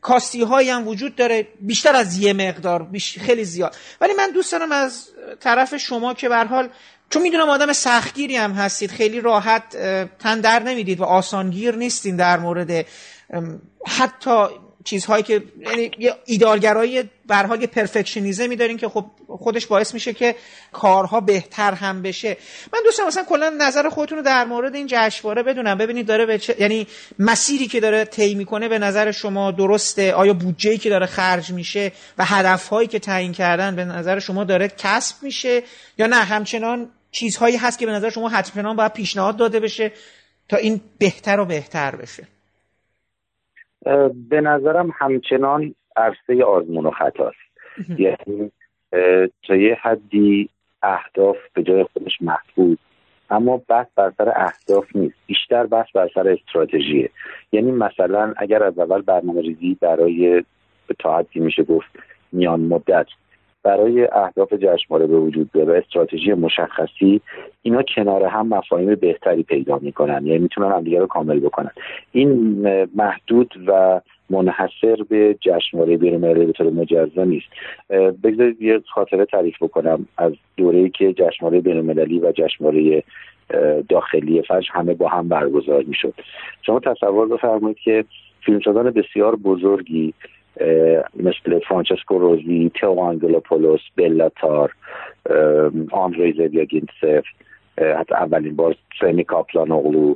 B: کاستی هایی هم وجود داره بیشتر از یه مقدار خیلی زیاد. ولی من دوست دارم از طرف شما که به حال چون می‌دونم آدم سختگیری هم هستید خیلی راحت تن در نمی‌دید و آسانگیر نیستین در مورد حتی چیزهایی که یعنی یه ایدارگرایی به حال یه پرفکشنیزمی دارین که خب خودش باعث میشه که کارها بهتر هم بشه. من دوستم مثلا کلا نظر خودتون رو در مورد این جشنواره بدونم. ببینید داره به چه... یعنی مسیری که داره طی می‌کنه به نظر شما درسته؟ آیا بودجه‌ای که داره خرج میشه و هدفهایی که تعیین کردن به نظر شما داره کسب میشه؟ یا نه همچنان چیزهایی هست که به نظر شما حتما باید پیشنهاد داده بشه تا این بهتر و بهتر بشه؟
D: به نظرم همچنان عرصه آزمون و خطاست. یعنی تا یه حدی اهداف به جای خودش محدود. اما بحث بر سر اهداف نیست. بیشتر بحث بر سر استراتژیه. یعنی مثلا اگر از اول برنامه ریزی برای به تا میشه گفت میان مدت برای اهداف جشنواره به وجود بیاد و استراتژی مشخصی اینا کنار هم مفاهیم بهتری پیدا می‌کنن. یعنی می‌تونن همدیگه رو کامل بکنن. این محدود و منحصر به جشنواره بیرون‌مللی به طور مجزا نیست. بگذارید یه خاطره تعریف بکنم از دوره‌ای که جشنواره بینالمللی و جشنواره داخلی فجر همه با هم برگزار می‌شد. شما تصور بفرمایید که فیلمسازان بسیار بزرگی مثل فرانچسکو رزی تئو آنگلوپولوس بلا تار آندری زویاگینتسف حتی اولین بار سمیح کاپلان اوغلو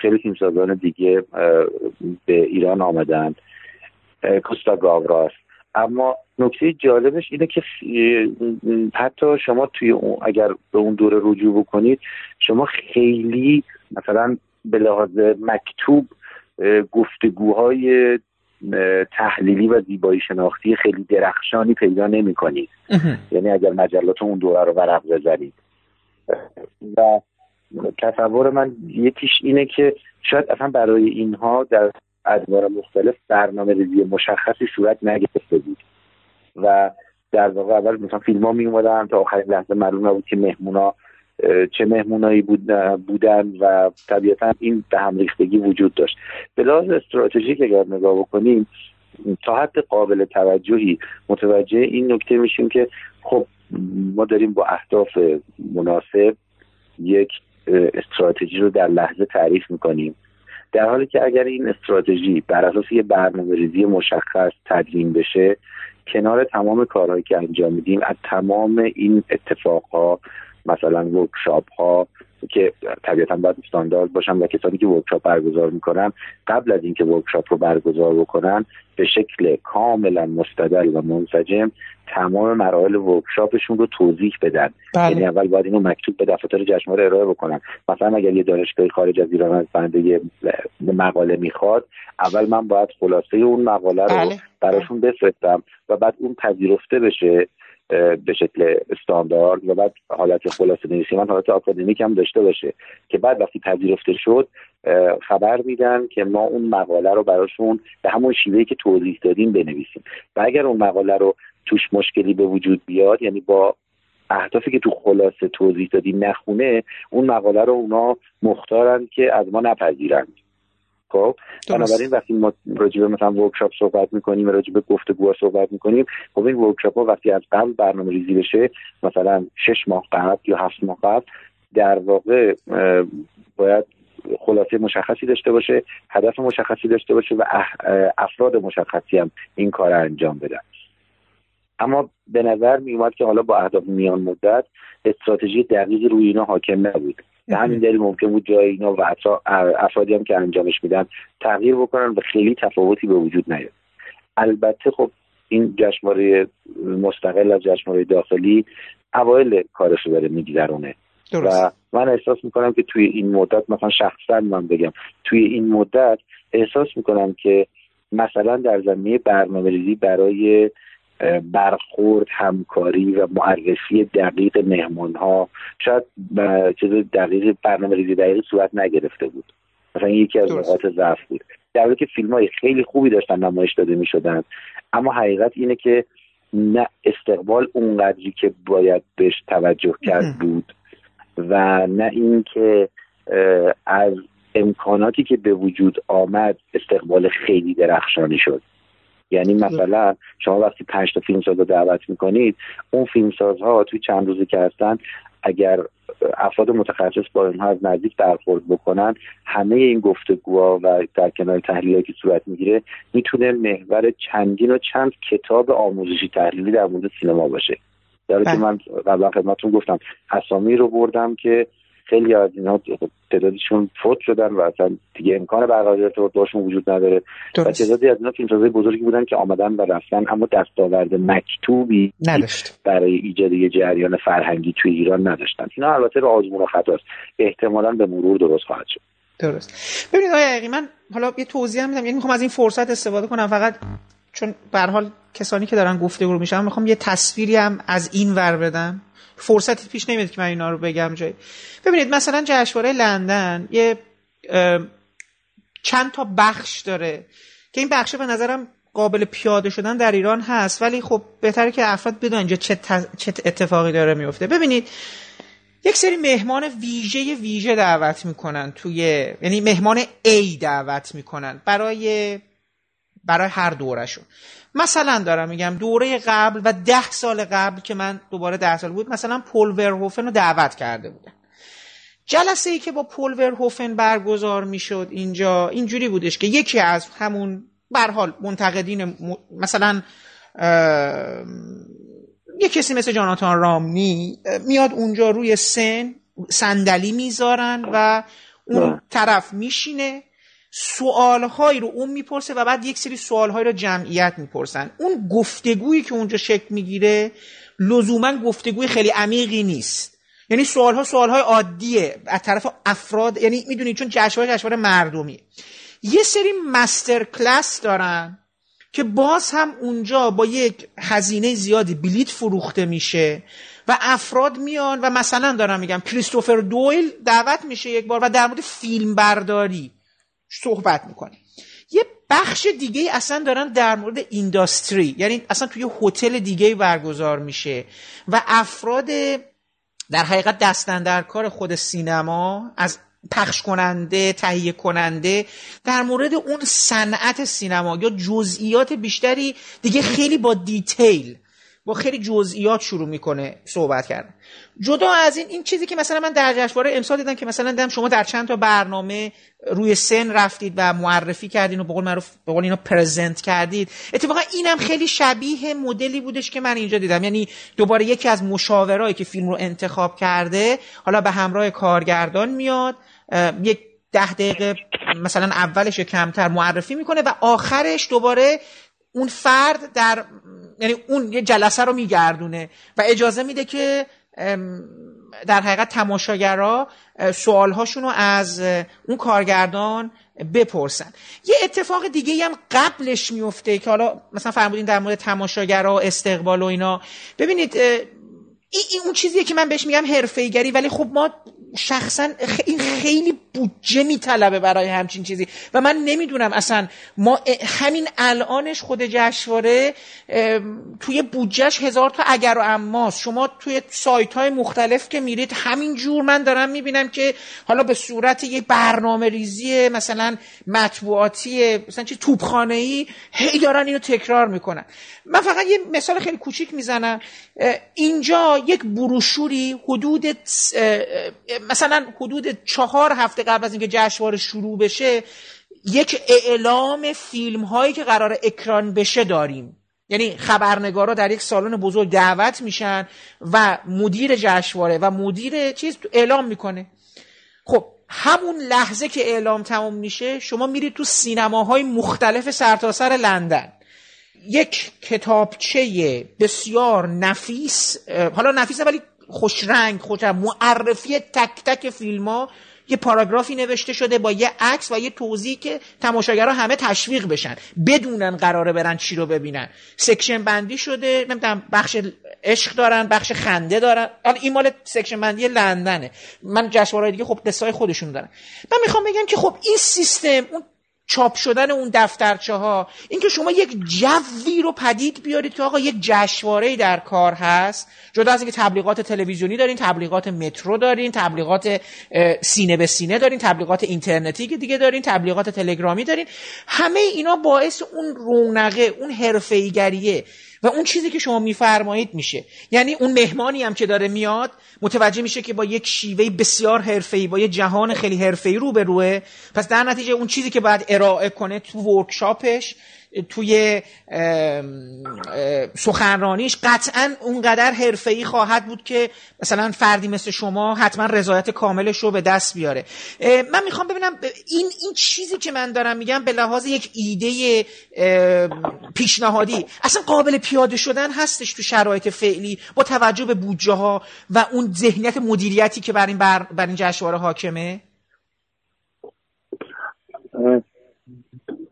D: خیلی فیلمسازان دیگه به ایران آمدن. کوستا گاوراس. اما نکته جالبش اینه که حتی شما توی اگر به اون دوره رجوع بکنید شما خیلی مثلا به لحاظ مکتوب گفتگوهای تحلیلی و زیبایی شناختی خیلی درخشانی پیدا نمی کنید. یعنی اگر مجلات اون دوره رو ورق بزنید. و تصور من یکیش اینه که شاید اصلا برای اینها در ادوار مختلف برنامه ریزی مشخصی صورت نگرفته بود. و در واقع اول مثلا فیلم ها می اومدن تا آخرین لحظه معلوم نبود که مهمونا چه مهمونایی بودن و طبیعتا این به هم ریختگی وجود داشت. به لحاظ استراتژیک اگر نگاه بکنیم تا حد قابل توجهی متوجه این نکته میشیم که خب ما داریم با اهداف مناسب یک استراتژی رو در لحظه تعریف می‌کنیم. در حالی که اگر این استراتژی بر اساس یه برنامه ریزی مشخص تدوین بشه کنار تمام کارهایی که انجام میدیم از تمام این اتفاقها مثلا workshop ها که طبیعتا باید استاندارد باشن و کسانی که workshop برگزار می‌کنن قبل از اینکه workshop رو برگزار بکنن به شکل کاملا مستدل و منسجم تمام مراحل workshop شون رو توضیح بدن بله. یعنی اول باید اینو مکتوب به دفاتر جشنواره ارائه بکنن مثلا اگر یه دانشگاه خارج از ایران از بنده یه مقاله می‌خواد اول من باید خلاصه اون مقاله رو بله. براشون بفرستم و بعد اون پذیرفته بشه به شکل استاندارد و بعد حالت خلاصه نویسی من حالت آکادمیک هم داشته باشه که بعد وقتی پذیرفته شد خبر میدن که ما اون مقاله رو براشون به همون شیوهی که توضیح دادیم بنویسیم. و اگر اون مقاله رو توش مشکلی به وجود بیاد یعنی با اهدافی که تو خلاصه توضیح دادیم نخونه اون مقاله رو اونا مختارن که از ما نپذیرند. خب. بنابراین وقتی ما راجع به مثلا ورکشاپ صحبت می‌کنیم راجع به گفتگو صحبت می‌کنیم خب این ورکشاپ ها وقتی از قبل برنامه ریزی بشه مثلا شش ماه قبل یا هفت ماه قبل در واقع باید خلاصه مشخصی داشته باشه هدف مشخصی داشته باشه و افراد مشخصی هم این کار انجام بدن. اما به نظر می اومد که حالا با اهداف میان مدت استراتژی دقیق روی اینا حاکم نبود. به همین دلیل ممکن بود جای اینا و افرادی هم که انجامش میدن تغییر بکنن و خیلی تفاوتی به وجود نیاد. البته خب این جشنواره مستقل از جشنواره داخلی اوایل کارش رو داره میگذرونه. و من احساس می‌کنم که توی این مدت مثلا شخصا من بگم توی این مدت احساس می‌کنم که مثلا در زمینه برنامه ریزی برای برخورد همکاری و معرفی دقیق مهمان ها شاید چیز دقیق برنامه ریزی دقیق صورت نگرفته بود. مثلا یکی از نقاط ضعف بود. در حالی که فیلم های خیلی خوبی داشتن نمایش داده می شدن اما حقیقت اینه که نه استقبال اونقدری که باید بهش توجه کرد بود و نه اینکه از امکاناتی که به وجود آمد استقبال خیلی درخشانی شد. یعنی مثلا شما وقتی پنج تا فیلمساز رو دعوت می‌کنید اون فیلمسازها توی چند روزی که هستن اگر افراد متخصص با اونها از نزدیک برخورد بکنن همه این گفتگوها و در کنار تحلیلی که صورت می‌گیره می‌تونه محور چندین و چند کتاب آموزشی تحلیلی در مورد سینما باشه در که بله. من قبلا خدمتتون گفتم اسامی رو بردم که خیلی از اینا تعدادشون فوت شدن و اصلا دیگه امکان برقراری ارتباط وجود نداره. و تعدادی از اینا فیلمسازهای بزرگی بودن که آمدن و رفتن اما دستاورد مکتوبی
B: نداشت.
D: برای ایجاد یه جریان فرهنگی توی ایران نداشتن. اینا البته به آزمون و خطاست احتمالا به مرور درست خواهد شد.
B: درست. ببینید آقای من حالا یه توضیح میدم. یعنی می‌خوام از این فرصت استفاده کنم. فقط چون به حال کسانی که دارن گفتگو میشن می‌خوام یه تصویری هم از این ور بدم. فرصتی پیش نمیاد که من اینا رو بگم جایی. ببینید مثلا جشنواره لندن یه چند تا بخش داره که این بخش به نظرم قابل پیاده شدن در ایران هست ولی خب بهتره که افراد بدون اینجا چه, چه اتفاقی داره میفته. ببینید یک سری مهمان ویژه ویژه دعوت می‌کنن توی یعنی مهمان A دعوت می‌کنن. برای برای هر دورشون مثلا دارم میگم دوره قبل و ده سال قبل که من دوباره ده سال بود مثلا پول ورهوفن رو دعوت کرده بودن جلسه ای که با پول ورهوفن برگزار می‌شد اینجا اینجوری بودش که یکی از همون حال منتقدین مثلا یه کسی مثل جاناتان رامنی میاد اونجا روی سن صندلی می‌ذارن و اون طرف میشینه. سوالهایی رو اون می‌پرسه و بعد یک سری سوالهایی رو جمعیت می‌پرسن. اون گفتگویی که اونجا شکل می‌گیره لزوما گفتگوی خیلی عمیقی نیست. یعنی سوالها سوالهای عادیه. از طرف افراد یعنی می‌دونید چون جشنواره جشنواره مردمی. یه سری مستر کلاس دارن که باز هم اونجا با یک هزینه زیادی بلیت فروخته میشه و افراد میان و مثلا دارم میگم کریستوفر دویل دعوت میشه یک بار و در مورد فیلم برداری صحبت می‌کنه. یه بخش دیگه اصلا دارن در مورد اینداستری یعنی اصلا توی هتل دیگه برگزار میشه و افراد در حقیقت دستن در کار خود سینما از پخش کننده تهیه کننده در مورد اون صنعت سینما یا جزئیات بیشتری دیگه خیلی با دیتیل با خیلی جزئیات شروع می‌کنه صحبت کردن. جدا از این این چیزی که مثلا من در جشنواره امسال دیدم که مثلا دیدم شما در چند تا برنامه روی سن رفتید و معرفی کردین و به قول معروف به قول اینا پرزنت کردید. اتفاقا اینم خیلی شبیه مدلی بودش که من اینجا دیدم. یعنی دوباره یکی از مشاورایی که فیلم رو انتخاب کرده حالا به همراه کارگردان میاد یک ده دقیقه مثلا اولش کمتر معرفی می‌کنه و آخرش دوباره اون فرد در یعنی اون یه جلسه رو میگردونه و اجازه میده که در حقیقت تماشاگرها سوالهاشون رو از اون کارگردان بپرسن. یه اتفاق دیگه هم قبلش میفته که حالا مثلا فرمودین در مورد تماشاگرها استقبال و اینا. ببینید این اون چیزیه که من بهش میگم حرفه‌ایگری ولی خب ما شخصا این خیلی بودجه میطلبه برای همچین چیزی. و من نمی‌دونم اصلا ما همین الانش خود جشنواره توی بودجهش هزار تا اگر و اماست شما توی سایت های مختلف که میرید همین جور من دارم می‌بینم که حالا به صورت یک برنامه ریزی مثلا مطبوعاتی مثلا چی توپخانه ای هی دارن اینو تکرار می‌کنن. من فقط یه مثال خیلی کوچیک می‌زنم. اینجا یک بروشوری حدود مثلا حدود چهار هفته قبل از اینکه جشنواره شروع بشه یک اعلام فیلم هایی که قرار اکران بشه داریم. یعنی خبرنگارا در یک سالن بزرگ دعوت میشن و مدیر جشنواره و مدیر چیز اعلام می‌کنه. خب همون لحظه که اعلام تمام میشه شما میرید تو سینماهای مختلف سرتاسر سر لندن. یک کتابچه بسیار نفیس حالا نفیس نه ولی خوش رنگ خوش معرفی تک تک فیلم ها یه پاراگرافی نوشته شده با یه عکس و یه توضیح که تماشاگرها همه تشویق بشن بدونن قراره برن چی رو ببینن. section بندی شده نمی‌دونم بخش عشق دارن بخش خنده دارن. حالا این مال section بندی لندنه. من جشنواره‌های دیگه خب قصه خودشون دارن من می‌خوام بگم که خب این سیستم اون چاپ شدن اون دفترچه ها اینکه شما یک جوی رو پدید بیارید که آقا یک جشنواره در کار هست جدا از اینکه تبلیغات تلویزیونی دارین تبلیغات مترو دارین تبلیغات سینه به سینه دارین تبلیغات اینترنتی که دیگه دارین تبلیغات تلگرامی دارین همه اینا باعث اون رونقه اون حرفه‌ایگریه. و اون چیزی که شما میفرمایید میشه. یعنی اون مهمانی هم که داره میاد متوجه میشه که با یک شیوه بسیار حرفه‌ای با یه جهان خیلی حرفه‌ای رو به روه پس در نتیجه اون چیزی که باید ارائه کنه تو ورکشاپش توی سخنرانیش قطعا اونقدر حرفه‌ای خواهد بود که مثلا فردی مثل شما حتما رضایت کاملش رو به دست بیاره. من می‌خوام ببینم این این چیزی که من دارم میگم به لحاظ یک ایده پیشنهادی اصلا قابل پیاده شدن هستش تو شرایط فعلی با توجه به بودجه ها و اون ذهنیت مدیریتی که بر این بر, بر این جشنواره حاکمه؟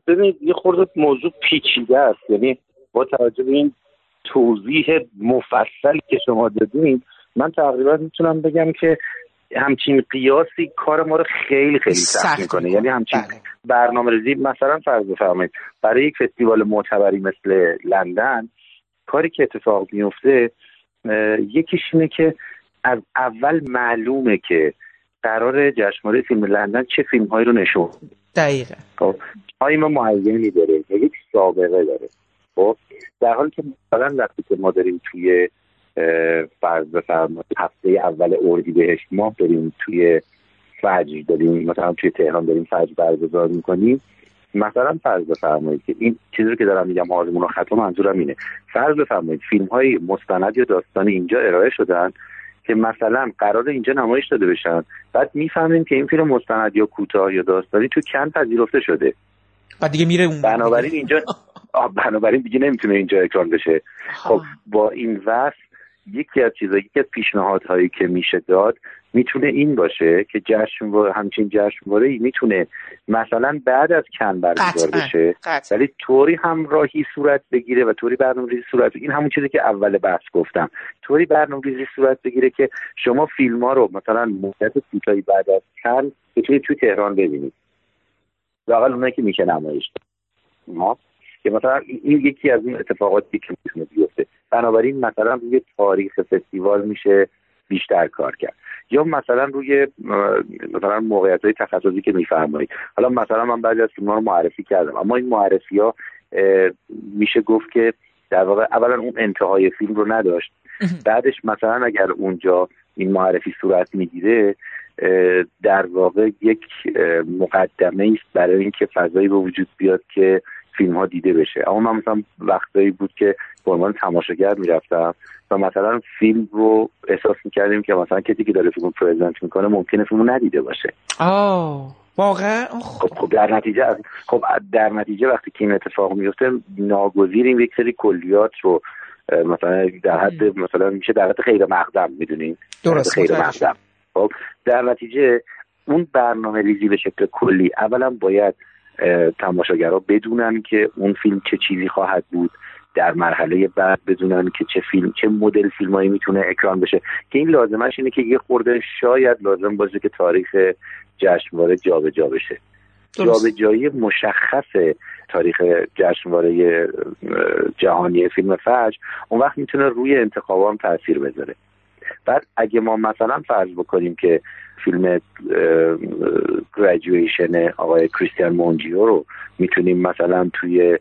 D: ببینید یه خورده موضوع پیچیده است. یعنی با توجه به این توضیح مفصل که شما دادین من تقریبا می‌تونم بگم که همچین قیاسی کار ما رو خیلی خیلی سخت می‌کنه. یعنی همچین بله. برنامه ریزی مثلا فرض بفرمایید برای یک فستیوال معتبری مثل لندن کاری که اتفاق میفته یکیش اینه که از اول معلومه که قرار جشنواره فیلم لندن چه فیلم هایی رو نشون
B: دقیقه
D: خب تایم معینی داره یک سابقه داره. خب در حالی که مثلا وقتی که ما داریم توی فرض بفرمایید هفته اول اردیبهشت ماه داریم توی فجر داریم مثلا توی تهران داریم فجر برگزار می‌کنیم. مثلا فرض بفرمایید که این چیزی که دارم میگم آزمون و خطا منظورم اینه. فرض بفرمایید فیلم های مستند یا داستانی اینجا ارائه شدن. که مثلا قرار اینجا نمایش داده بشن. بعد می‌فهمیم که این فیلم مستند یا کوتاه یا داستانی تو کن پذیرفته شده.
B: بعد دیگه میره اون
D: بنابراین اینجا *laughs* بنابراین دیگه نمی‌تونه اینجا اکران بشه. خب با این وصف یکی از چیزایی از پیشنهادهایی که میشه داد می‌تونه این باشه که جشنواره همچین جشنواره می‌تونه مثلا بعد از کن برگزار بشه ولی طوری همراهی صورت بگیره و طوری برنامه‌ریزی صورت بگیره این همون چیزی که اول بحث گفتم طوری برنامه‌ریزی صورت بگیره که شما فیلم ها رو مثلا مدت کوتاهی بعد از کن بتونید توی تهران ببینید. لاقل اونایی که میشه نمایش ما که مثلا این یکی از اون اتفاقاتی که می‌تونه بیفته. بنابراین مثلا روی تاریخ فستیوال میشه. بیشتر کار کرد. یا مثلا روی مثلا موقعیت های تخصصی که میفرمایید. حالا مثلا من بعضی از فیلم رو معرفی کردم اما این معرفی ها میشه گفت که در واقع اولا اون انتهای فیلم رو نداشت. بعدش مثلا اگر اونجا این معرفی صورت می‌گیره در واقع یک مقدمه است برای اینکه فضایی به وجود بیاد که فیلم ها دیده بشه. اما من مثلا وقتایی بود که به عنوان تماشاگر می‌رفتم و مثلا فیلم رو احساس می‌کردیم که مثلا کسی که داره فیلم پرزنت می‌کنه ممکنه فیلم ندیده باشه.
B: آه واقعا؟
D: خب, خب در نتیجه خب در نتیجه وقتی که این اتفاق میفته ناگزیریم یک سری کلیات رو مثلا در حد مثلا میشه در حد خیر مقدم می‌دونین؟
B: درست
D: خیر مقدم. خب در نتیجه اون برنامه ریزی به شکل کلی اولا باید تماشاگرها بدونن که اون فیلم چه چیزی خواهد بود در مرحله بعد بدونن که چه فیلم چه مدل فیلمایی می‌تونه اکران بشه. که این لازمش اینه که یه خورده شاید لازم باشه که تاریخ جشنواره جابجا بشه. جابجایی مشخص تاریخ جشنواره جهانی فیلم فجر اون وقت می‌تونه روی انتخابام تاثیر بذاره. بعد اگه ما مثلا فرض بکنیم که فیلم Graduation آقای کریستیان مونجیو رو می‌تونیم مثلا توی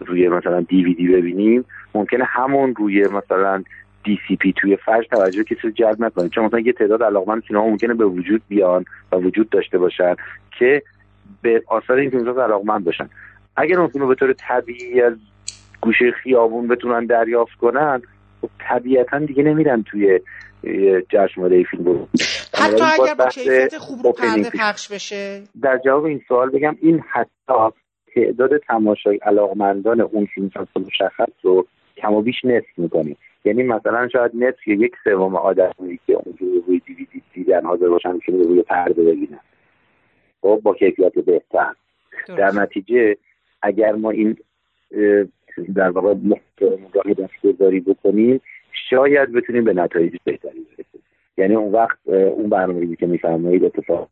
D: روی مثلا دیویدی ببینیم. ممکنه همون روی مثلا DCP توی فجر توجه کسی رو جلب نکنه. چون مثلا یه تعداد علاقمند سینما ممکنه به وجود بیان و وجود داشته باشن که به آثار این فیلم علاقمند باشن. اگر اون فیلم به طور طبیعی از گوشه خیابون بتونن دریافت کنن خب طبیعتا دیگه نمیرن توی جشنواره فیلم
B: بود. حتی اگر با کیفیت خوب رو پرده پخش بشه.
D: در جواب این سوال بگم این حتی تعداد تماشای علاقمندان اون فیلم مشخص رو کم و بیش نصف می‌کنیم یعنی مثلا شاید نصف یک سوم آدمی که اونجور روی دیویدی دیدن حاضر باشن که روی پرده ببینن خب با کیفیت بهتر. در نتیجه اگر ما این در واقع نگاه دستگذاری بکنیم شاید بتونیم به نتایج بهتری برسیم یعنی اون وقت اون برنامه‌ریزی که میفرمایید اتفاق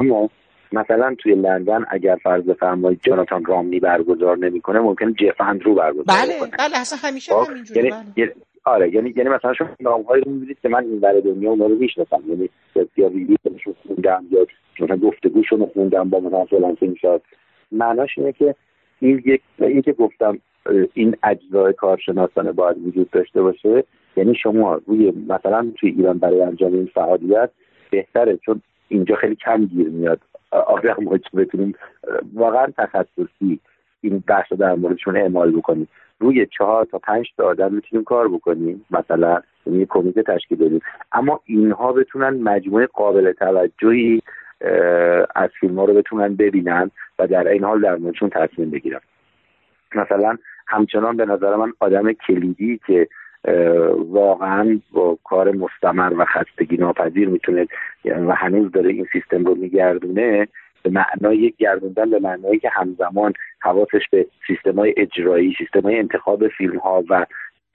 D: اما مثلا توی لندن اگر فرض بفرمایید جاناتان رامنی برگزار نمی‌کنه ممکنن جف اندرو برگزار
B: بله کنه. بله اصلا همیشه خب، همینجوری
D: یعنی بله. آره یعنی یعنی مثلا شما نامهایی رو می‌بینید که من این ور دنیا اونا رو می‌شناسم یعنی یا ویدیوشون خوندم یا مثلا گفتگوشون خوندم با مثلا فلان می‌شد معناش اینه که این یک این که گفتم این اجزای کارشناسانه باید وجود داشته باشه یعنی شما روی مثلا توی ایران برای انجام این فعالیت بهتره چون اینجا خیلی کم گیر میاد. آدم که بتونیم واقعا تخصصی این بحث رو در موردشون اعمال بکنیم. روی چهار تا پنج تا آدم می‌تونیم کار بکنیم مثلا یه کمیته تشکیل بدیم. اما اینها بتونن مجموعه قابل توجهی از فیلم ها رو بتونن ببینن و در این حال در موردشون تصمیم بگیرن. مثلا همچنان به نظر من آدم کلیدی که واقعا با کار مستمر و خستگی ناپذیر می‌تونه و هنوز داره این سیستم رو میگردونه به معنای گردوندن به معنایی که همزمان حواسش به سیستم های اجرایی سیستم های انتخاب فیلم ها و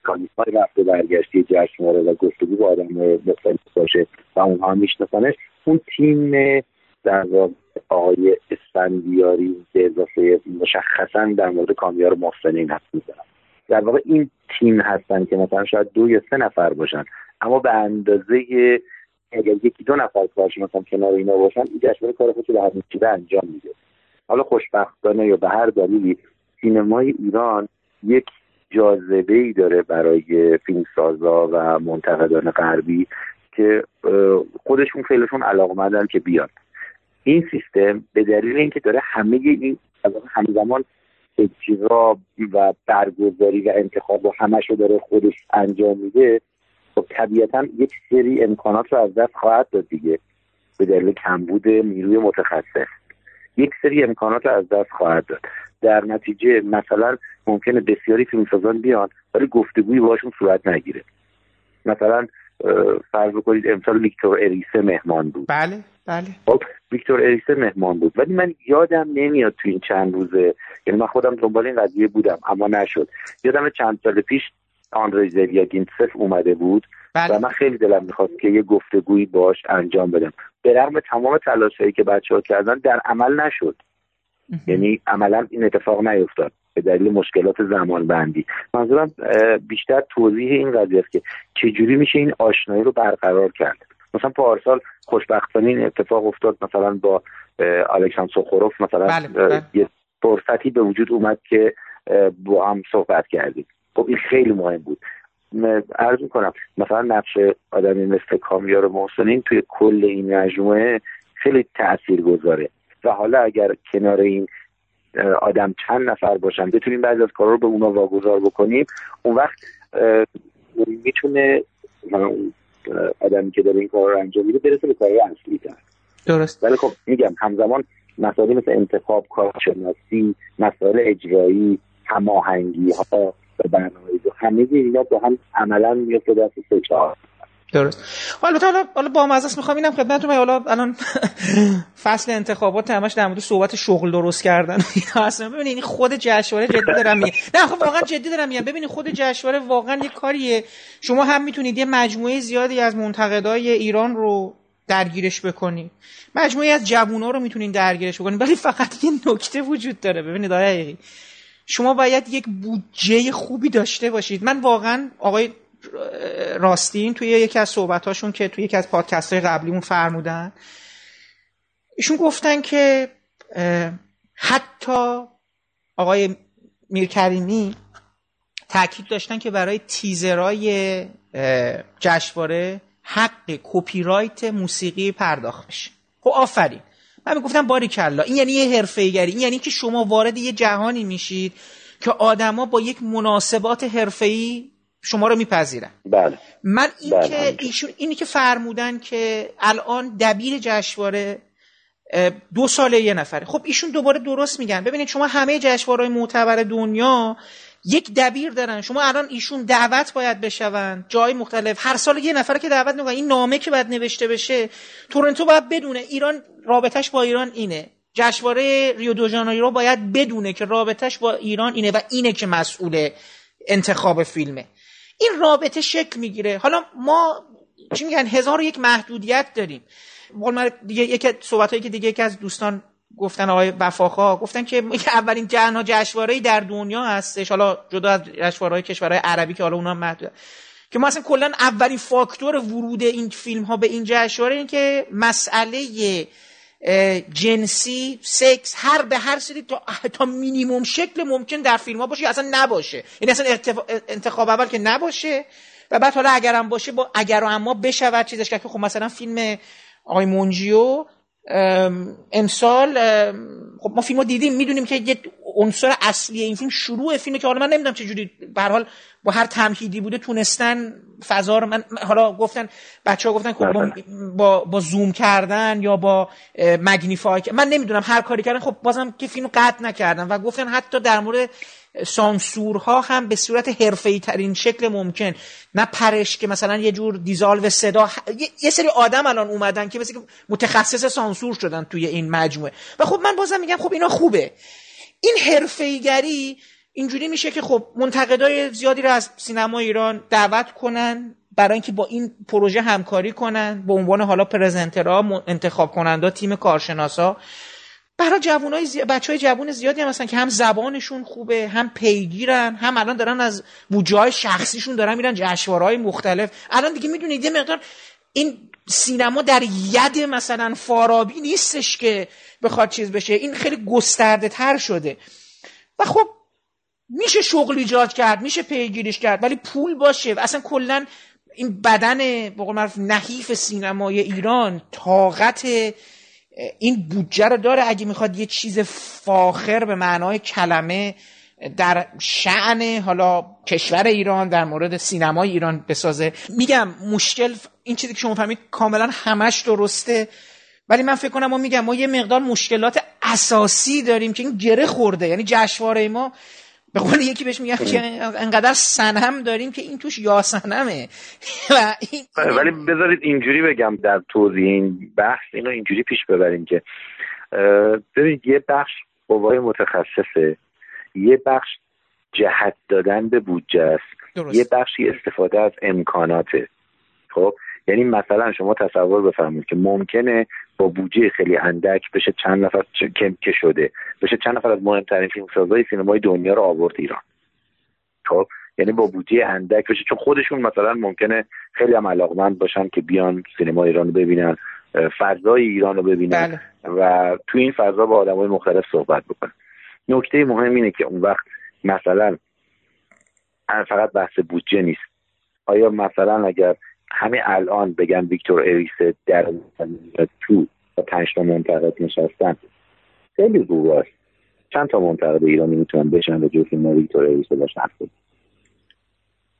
D: کانیسم های رفت و برگشتی جشنواره و گفتگو با آدم مختلف باشه و اونها میشناسنش. اون تیم در واقع آقای اسفندیاری به اضافه مشخصا در مورد کامیار محسنین هست می‌زنم در واقع این تیم هستن که مثلا شاید دو یا سه نفر باشن. اما به اندازه اگر یکی دو نفر کارش مثلا کنار اینا باشن این جشنواره کار خودش به هر انجام میده. حالا خوشبختانه یا به هر دلیلی سینمای ایران یک جاذبه ای داره برای فیلمسازا و منتقدان غربی که خودشون خیلیشون علاقمندن که بیان. این سیستم به دلیل اینکه داره همه این همزمان اجرا و برگزاری و انتخاب و همش رو داره خودش انجام میده خب طبیعتا یک سری امکانات رو از دست خواهد داد دیگه. به دلیل کمبود نیروی متخصص. یک سری امکانات رو از دست خواهد داد. در نتیجه مثلا ممکنه بسیاری فیلمسازان بیان ولی گفتگویی باشون صورت نگیره. مثلا فرض بکنید امسال ویکتور اریسه مهمان بود.
B: بله بله.
D: خب ویکتور اریسه مهمان بود. ولی من یادم نمیاد تو این چند روزه. یعنی من خودم دنبال این قضیه بودم اما نشد. یادم چند سال پیش آندری زویاگینتسف اومده بود بله. و من خیلی دلم می‌خواست که یه گفتگویی باش انجام بدم. به رغم تمام تلاشهایی که بچه ها کردن در عمل نشد. یعنی عملا این اتفاق نیفتاد به دلیل مشکلات زمان بندی منظورم بیشتر توضیح این قضیه است که چجوری میشه این آشنایی رو برقرار کرد. مثلا پارسال خوشبختانه این اتفاق افتاد مثلا با الکساندر سوخوروف مثلا بله، بله. یه فرصتی به وجود اومد که با هم صحبت کردیم. خب این خیلی مهم بود. عرض می‌کنم مثلا نقش آدمی مثل کامیار محسنین توی کل این مجموعه خیلی تأثیر گذاره و حالا اگر کنار این آدم چند نفر باشن بتونیم بعضی از کارا رو به اونا واگذار بکنیم اون وقت می‌تونه آدمی که داره این کار رو انجام میده برسه به کارهای اصلی تر.
B: درست.
D: ولی خب میگم همزمان مسائلی مثل انتخاب کارشناسی مسائل اجرایی هماهنگی ها و برنامه همه اینا با هم عملا میفته دست سه چهار.
B: درست. حالا حالا حالا با مزه می‌خوام اینم خدمتتون حالا الان *laughs* فصل انتخابات همش در مورد صحبت شغل درست کردن. *laughs* اصلا ببینید خود جشنواره جدی دارم میگم. نه خب واقعا جدی دارم میگم. ببینید خود جشنواره واقعا یه کاریه. شما هم می‌تونید یه مجموعه زیادی از منتقدای ایران رو درگیرش بکنید. مجموعه از جوونا رو می‌تونید درگیرش بکنید. ولی فقط یه نکته وجود داره. ببینید آقای شما باید یک بودجه خوبی داشته باشید. من واقعا آقای راستین توی یکی از صحبتاشون که توی یکی از پادکست های قبلیمون فرمودن ایشون گفتن که حتی آقای میرکریمی تاکید داشتن که برای تیزرای جشنواره حق کپی رایت موسیقی پرداخت بشه خب آفرین. من گفتم باری کلا. این یعنی یه حرفه این یعنی که شما وارد یه جهانی میشید که آدما با یک مناسبات حرفه‌ای شما رو میپذیرن
D: بله.
B: من این بله. که ایشون اینی که فرمودن که الان دبیر جشنواره دو ساله یه نفره. خب ایشون دوباره درست میگن. ببینید شما همه جشنواره‌های معتبر دنیا یک دبیر دارن. شما الان ایشون دعوت باید بشون جای مختلف. هر سال یه نفره که دعوت می‌کنن این نامه که باید نوشته بشه تورنتو باید بدونه. ایران رابطش با ایران اینه. جشنواره ریو دو ژانیرو باید بدونه که رابطهش با ایران اینه و اینه که مسئول انتخاب فیلمه. این رابطه شکل می‌گیره. حالا ما چی میگن هزار و یک محدودیت داریم. دیگه یکی صحبت هایی که دیگه یکی از دوستان گفتن آقای وفاخا گفتن که اولین جهنها جشنواره در دنیا هستش. حالا جدا از جشنواره کشورهای عربی که حالا اونها محدود. که ما اصلا کلا اولین فاکتور ورود این فیلم ها به این جشنواره این که مسئله جنسی سکس هر به هر سری تا, تا مینیموم شکل ممکن در فیلم ها باشه اصلا نباشه. این اصلا انتخاب اول که نباشه و بعد حالا اگرم باشه با اگر و اما بشود چیزش که خب مثلا فیلم آقای مونجیو امسال خب ما فیلم دیدیم می‌دونیم که یه عنصر اصلی این فیلم شروع فیلمه که حالا من نمی‌دونم چجوری به حال با هر تمهیدی بوده تونستن فضا رو من حالا گفتن بچه ها گفتن خب با, با, با زوم کردن یا با مگنیفای من نمی‌دونم هر کاری کردن خب بازم که فیلم قطع نکردن و گفتن حتی در مورد سانسورها هم به صورت حرفه‌ای ترین شکل ممکن. نه پرش که مثلا یه جور دیزالو صدا یه سری آدم الان اومدن که مثل متخصص سانسور شدن توی این مجموعه. و خب من بازم میگم خب اینا خوبه. این حرفه‌ایگری اینجوری میشه که خب منتقدای زیادی رو از سینما ایران دعوت کنن برای اینکه با این پروژه همکاری کنن به عنوان حالا پرزنترها انتخاب کننده تیم کارشناسا. برای جوانای زی... بچه های جوان زیادی هم هستن که هم زبانشون خوبه هم پیگیرن هم الان دارن از بودجه شخصیشون دارن میرن جشنواره‌های مختلف. الان دیگه می‌دونید یه مقدار این سینما در ید مثلا فارابی نیستش که بخواد چیز بشه. این خیلی گسترده تر شده. و خب میشه شغل ایجاد کرد میشه پیگیریش کرد ولی پول باشه. و اصلا کلا این بدن به قول نحیف سینمای ایران طاقت این بودجه رو داره اگه می‌خواد یه چیز فاخر به معنای کلمه در شعن حالا کشور ایران در مورد سینمای ایران بسازه. میگم مشکل این چیزی که شما فهمید کاملا همش درسته ولی من فکر کنم ما میگم ما یه مقدار مشکلات اساسی داریم که این گره خورده. یعنی جشنواره ما به قول یکی بهش میگن که انقدر سنم داریم که این توش یا سنمه *laughs*
D: و ولی بذارید اینجوری بگم در توضیح این بحث اینو اینجوری پیش ببریم که ببینید یه بخش قوای متخصصه یه بخش جهت دادن به بودجه است یه بخشی استفاده از امکاناته. خب؟ یعنی مثلا شما تصور بفرمایید که ممکنه با بودجه خیلی اندک بشه چند نفر که شده بشه چند نفر از مهمترین فیلمسازهای سینمای دنیا رو آورد ایران. خب؟ یعنی با بودجه اندک بشه چون خودشون مثلا ممکنه خیلی هم علاقمند باشن که بیان سینما ایران رو ببینن فضای ایران رو ببینن بله. و تو این فضا با آدمای مختلف صحبت بکنن. نکته مهم اینه که اون وقت مثلا فقط بحث بودجه نیست. آیا مثلا اگر همه الان بگن ویکتور اریس در تو و پنج تا منتقد نشستن. خیلی روباست چند تا منتقد ایرانی می‌تونن بشن به جز ویکتور اریس باشن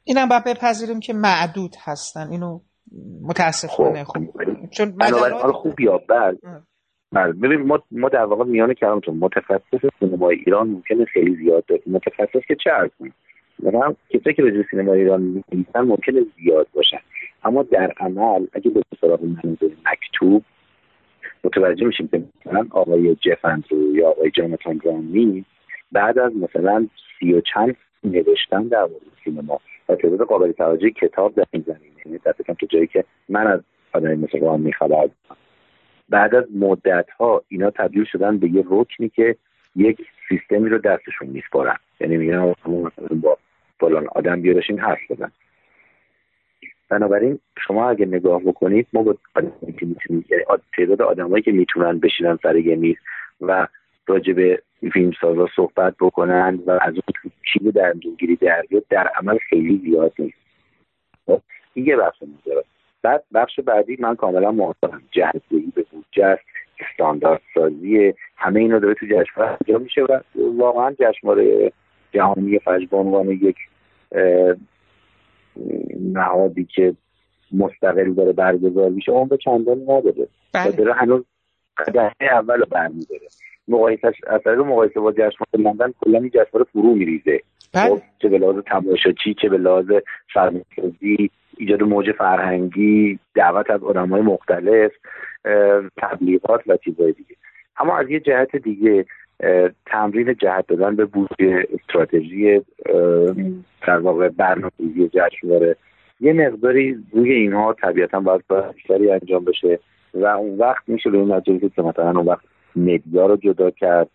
B: اینم باید بپذیریم که معدود هستن. اینو متاسفانه
D: خب, خب. چون خوب یا بد بله. ببین ما ما در واقع میان کلامتون متخصص سینمای ایران ممکنه خیلی زیاد داریم متخصص که چه ارز مثلا کسایی که به سینما ایران می‌نویسن ممکنه زیاد باشن. اما در عمل اگه به سراغ منظور مکتوب متوجه میشیم که مثلا آقای جفند رو یا آقای جانتان رامی بعد از مثلا سی و چند نوشتن در مورد سینما و تعداد قابل توجه کتاب در این زمینه یعنی دست تو جایی که من از آدمی مثل رامی خبر بعد از مدت ها اینا تبدیل شدن به یه رکنی که یک سیستمی رو دستشون میسپارن. یعنی میگن با فلان آدم بیارشین حرف بزن. بنابراین شما اگه نگاه بکنید ما با تعداد آدمایی که می‌تونن بشینن سر یه میز و راجع به فیلم سازا صحبت بکنن و از اون چیز در دورگیری در در عمل خیلی زیاد نیست. خب این یه بحث بعد بخش بعدی من کاملا موافقم. جهزدهی به بودجه است استاندارد سازی همه اینا داره تو جشنواره انجام میشه و واقعا جشنواره جهانی فجر به عنوان یک نهادی که مستقل داره برگزار میشه اون به چندانی نداره بله. داره هنوز قدمه اول رو برمیداره مقایسه از طریق مقایسه با جشنواره لندن کلا این جشنواره فرو میریزه بله. خب، چه به لحاظ تماشاچی چه به لحاظ ایجاد موج فرهنگی دعوت از های مختلف تبلیغات و چیزهای دیگه اما از یه جهت دیگه تمرین جهت دادن به بودجه استراتژی در واقع برنامه‌ریزی جشنواره یه مقداری روی اینها طبیعتا باید بیشتری انجام بشه و اون وقت میشه به این نتیجه که مثلا اون وقت مدیا رو جدا کرد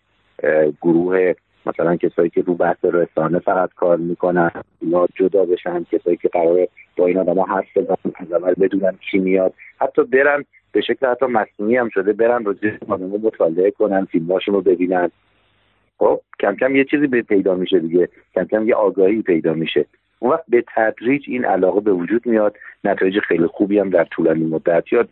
D: گروه مثلا کسایی که رو بحث رسانه فقط کار می‌کنن یا جدا بشن کسایی که قرار با این آدم حرف بزنن از اول بدونن کی میاد. حتی برن به شکل حتی مصنوعی هم شده برن رو خانمه مطالعه کنن فیلماشون رو ببینن. خب کم کم یه چیزی به پیدا میشه دیگه. کم کم یه آگاهی پیدا میشه. اون وقت به تدریج این علاقه به وجود میاد. نتایج خیلی خوبی هم در طولانی مدت یا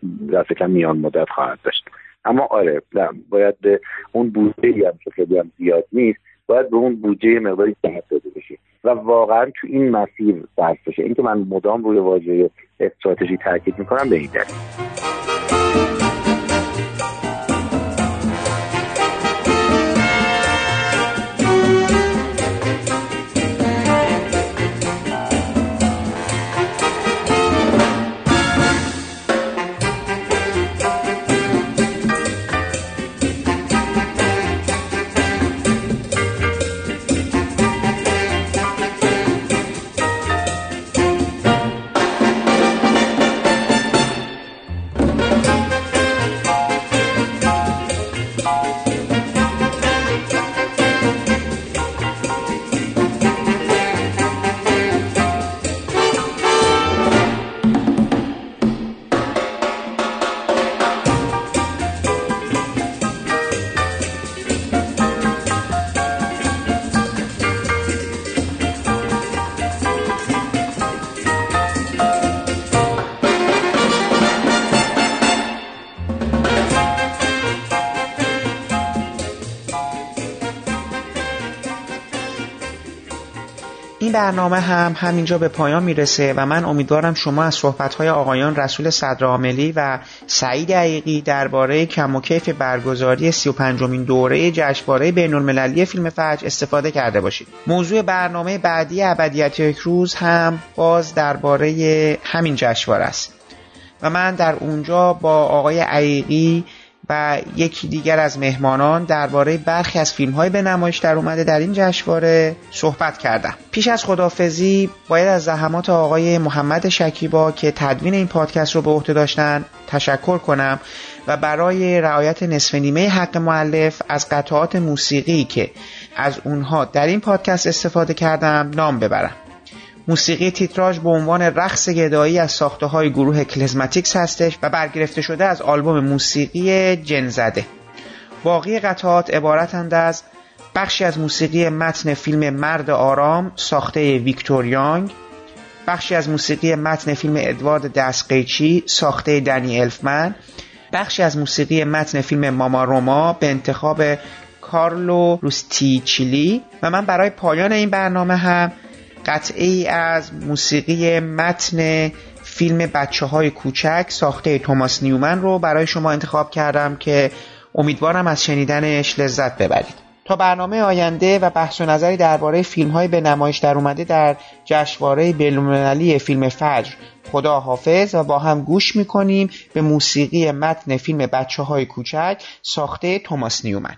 D: در میان مدت خواهد داشت. اما آره باید به اون بودجه هم که خیلی هم زیاد نیست باید به اون بودجه مقداری جهت داده بشه. و واقعا تو این مسیر صرف بشه. اینکه من مدام روی واژه استراتژی تاکید می‌کنم به این دلیل.
A: این برنامه هم همینجا به پایان می‌رسه و من امیدوارم شما از صحبتهای آقایان رسول صدرعاملی و سعید عیقی درباره کم و کیف برگزاری 35 مین دوره جشنواره بین‌المللی فیلم فجر استفاده کرده باشید. موضوع برنامه بعدی ابدیت یک روز هم باز درباره همین جشنواره است. و من در اونجا با آقای عیقی و یکی دیگر از مهمانان درباره برخی از فیلم های به نمایش در اومده در این جشنواره صحبت کردم پیش از خدافزی باید از زحمات آقای محمد شکیبا که تدوین این پادکست رو به عهده داشتن تشکر کنم و برای رعایت نصف نیمه حق معلف از قطعات موسیقی که از اونها در این پادکست استفاده کردم نام ببرم. موسیقی تیتراژ به عنوان رقص گدایی از ساخته های گروه کلزماتیکس هستش و برگرفته شده از آلبوم موسیقی جنزده باقی قطعات عبارتند از بخشی از موسیقی متن فیلم مرد آرام ساخته ویکتور یانگ بخشی از موسیقی متن فیلم ادوارد دستقیچی ساخته دنی الفمن بخشی از موسیقی متن فیلم ماما روما به انتخاب کارلو روستیچیلی و من برای پایان این برنامه هم قطعه ای از موسیقی متن فیلم بچه های کوچک ساخته توماس نیومن رو برای شما انتخاب کردم که امیدوارم از شنیدنش لذت ببرید. تا برنامه آینده و بحث و نظری درباره فیلم های به نمایش در اومده در جشنواره بین‌المللی فیلم فجر خدا حافظ و با هم گوش می‌کنیم به موسیقی متن فیلم بچه های کوچک ساخته توماس نیومن.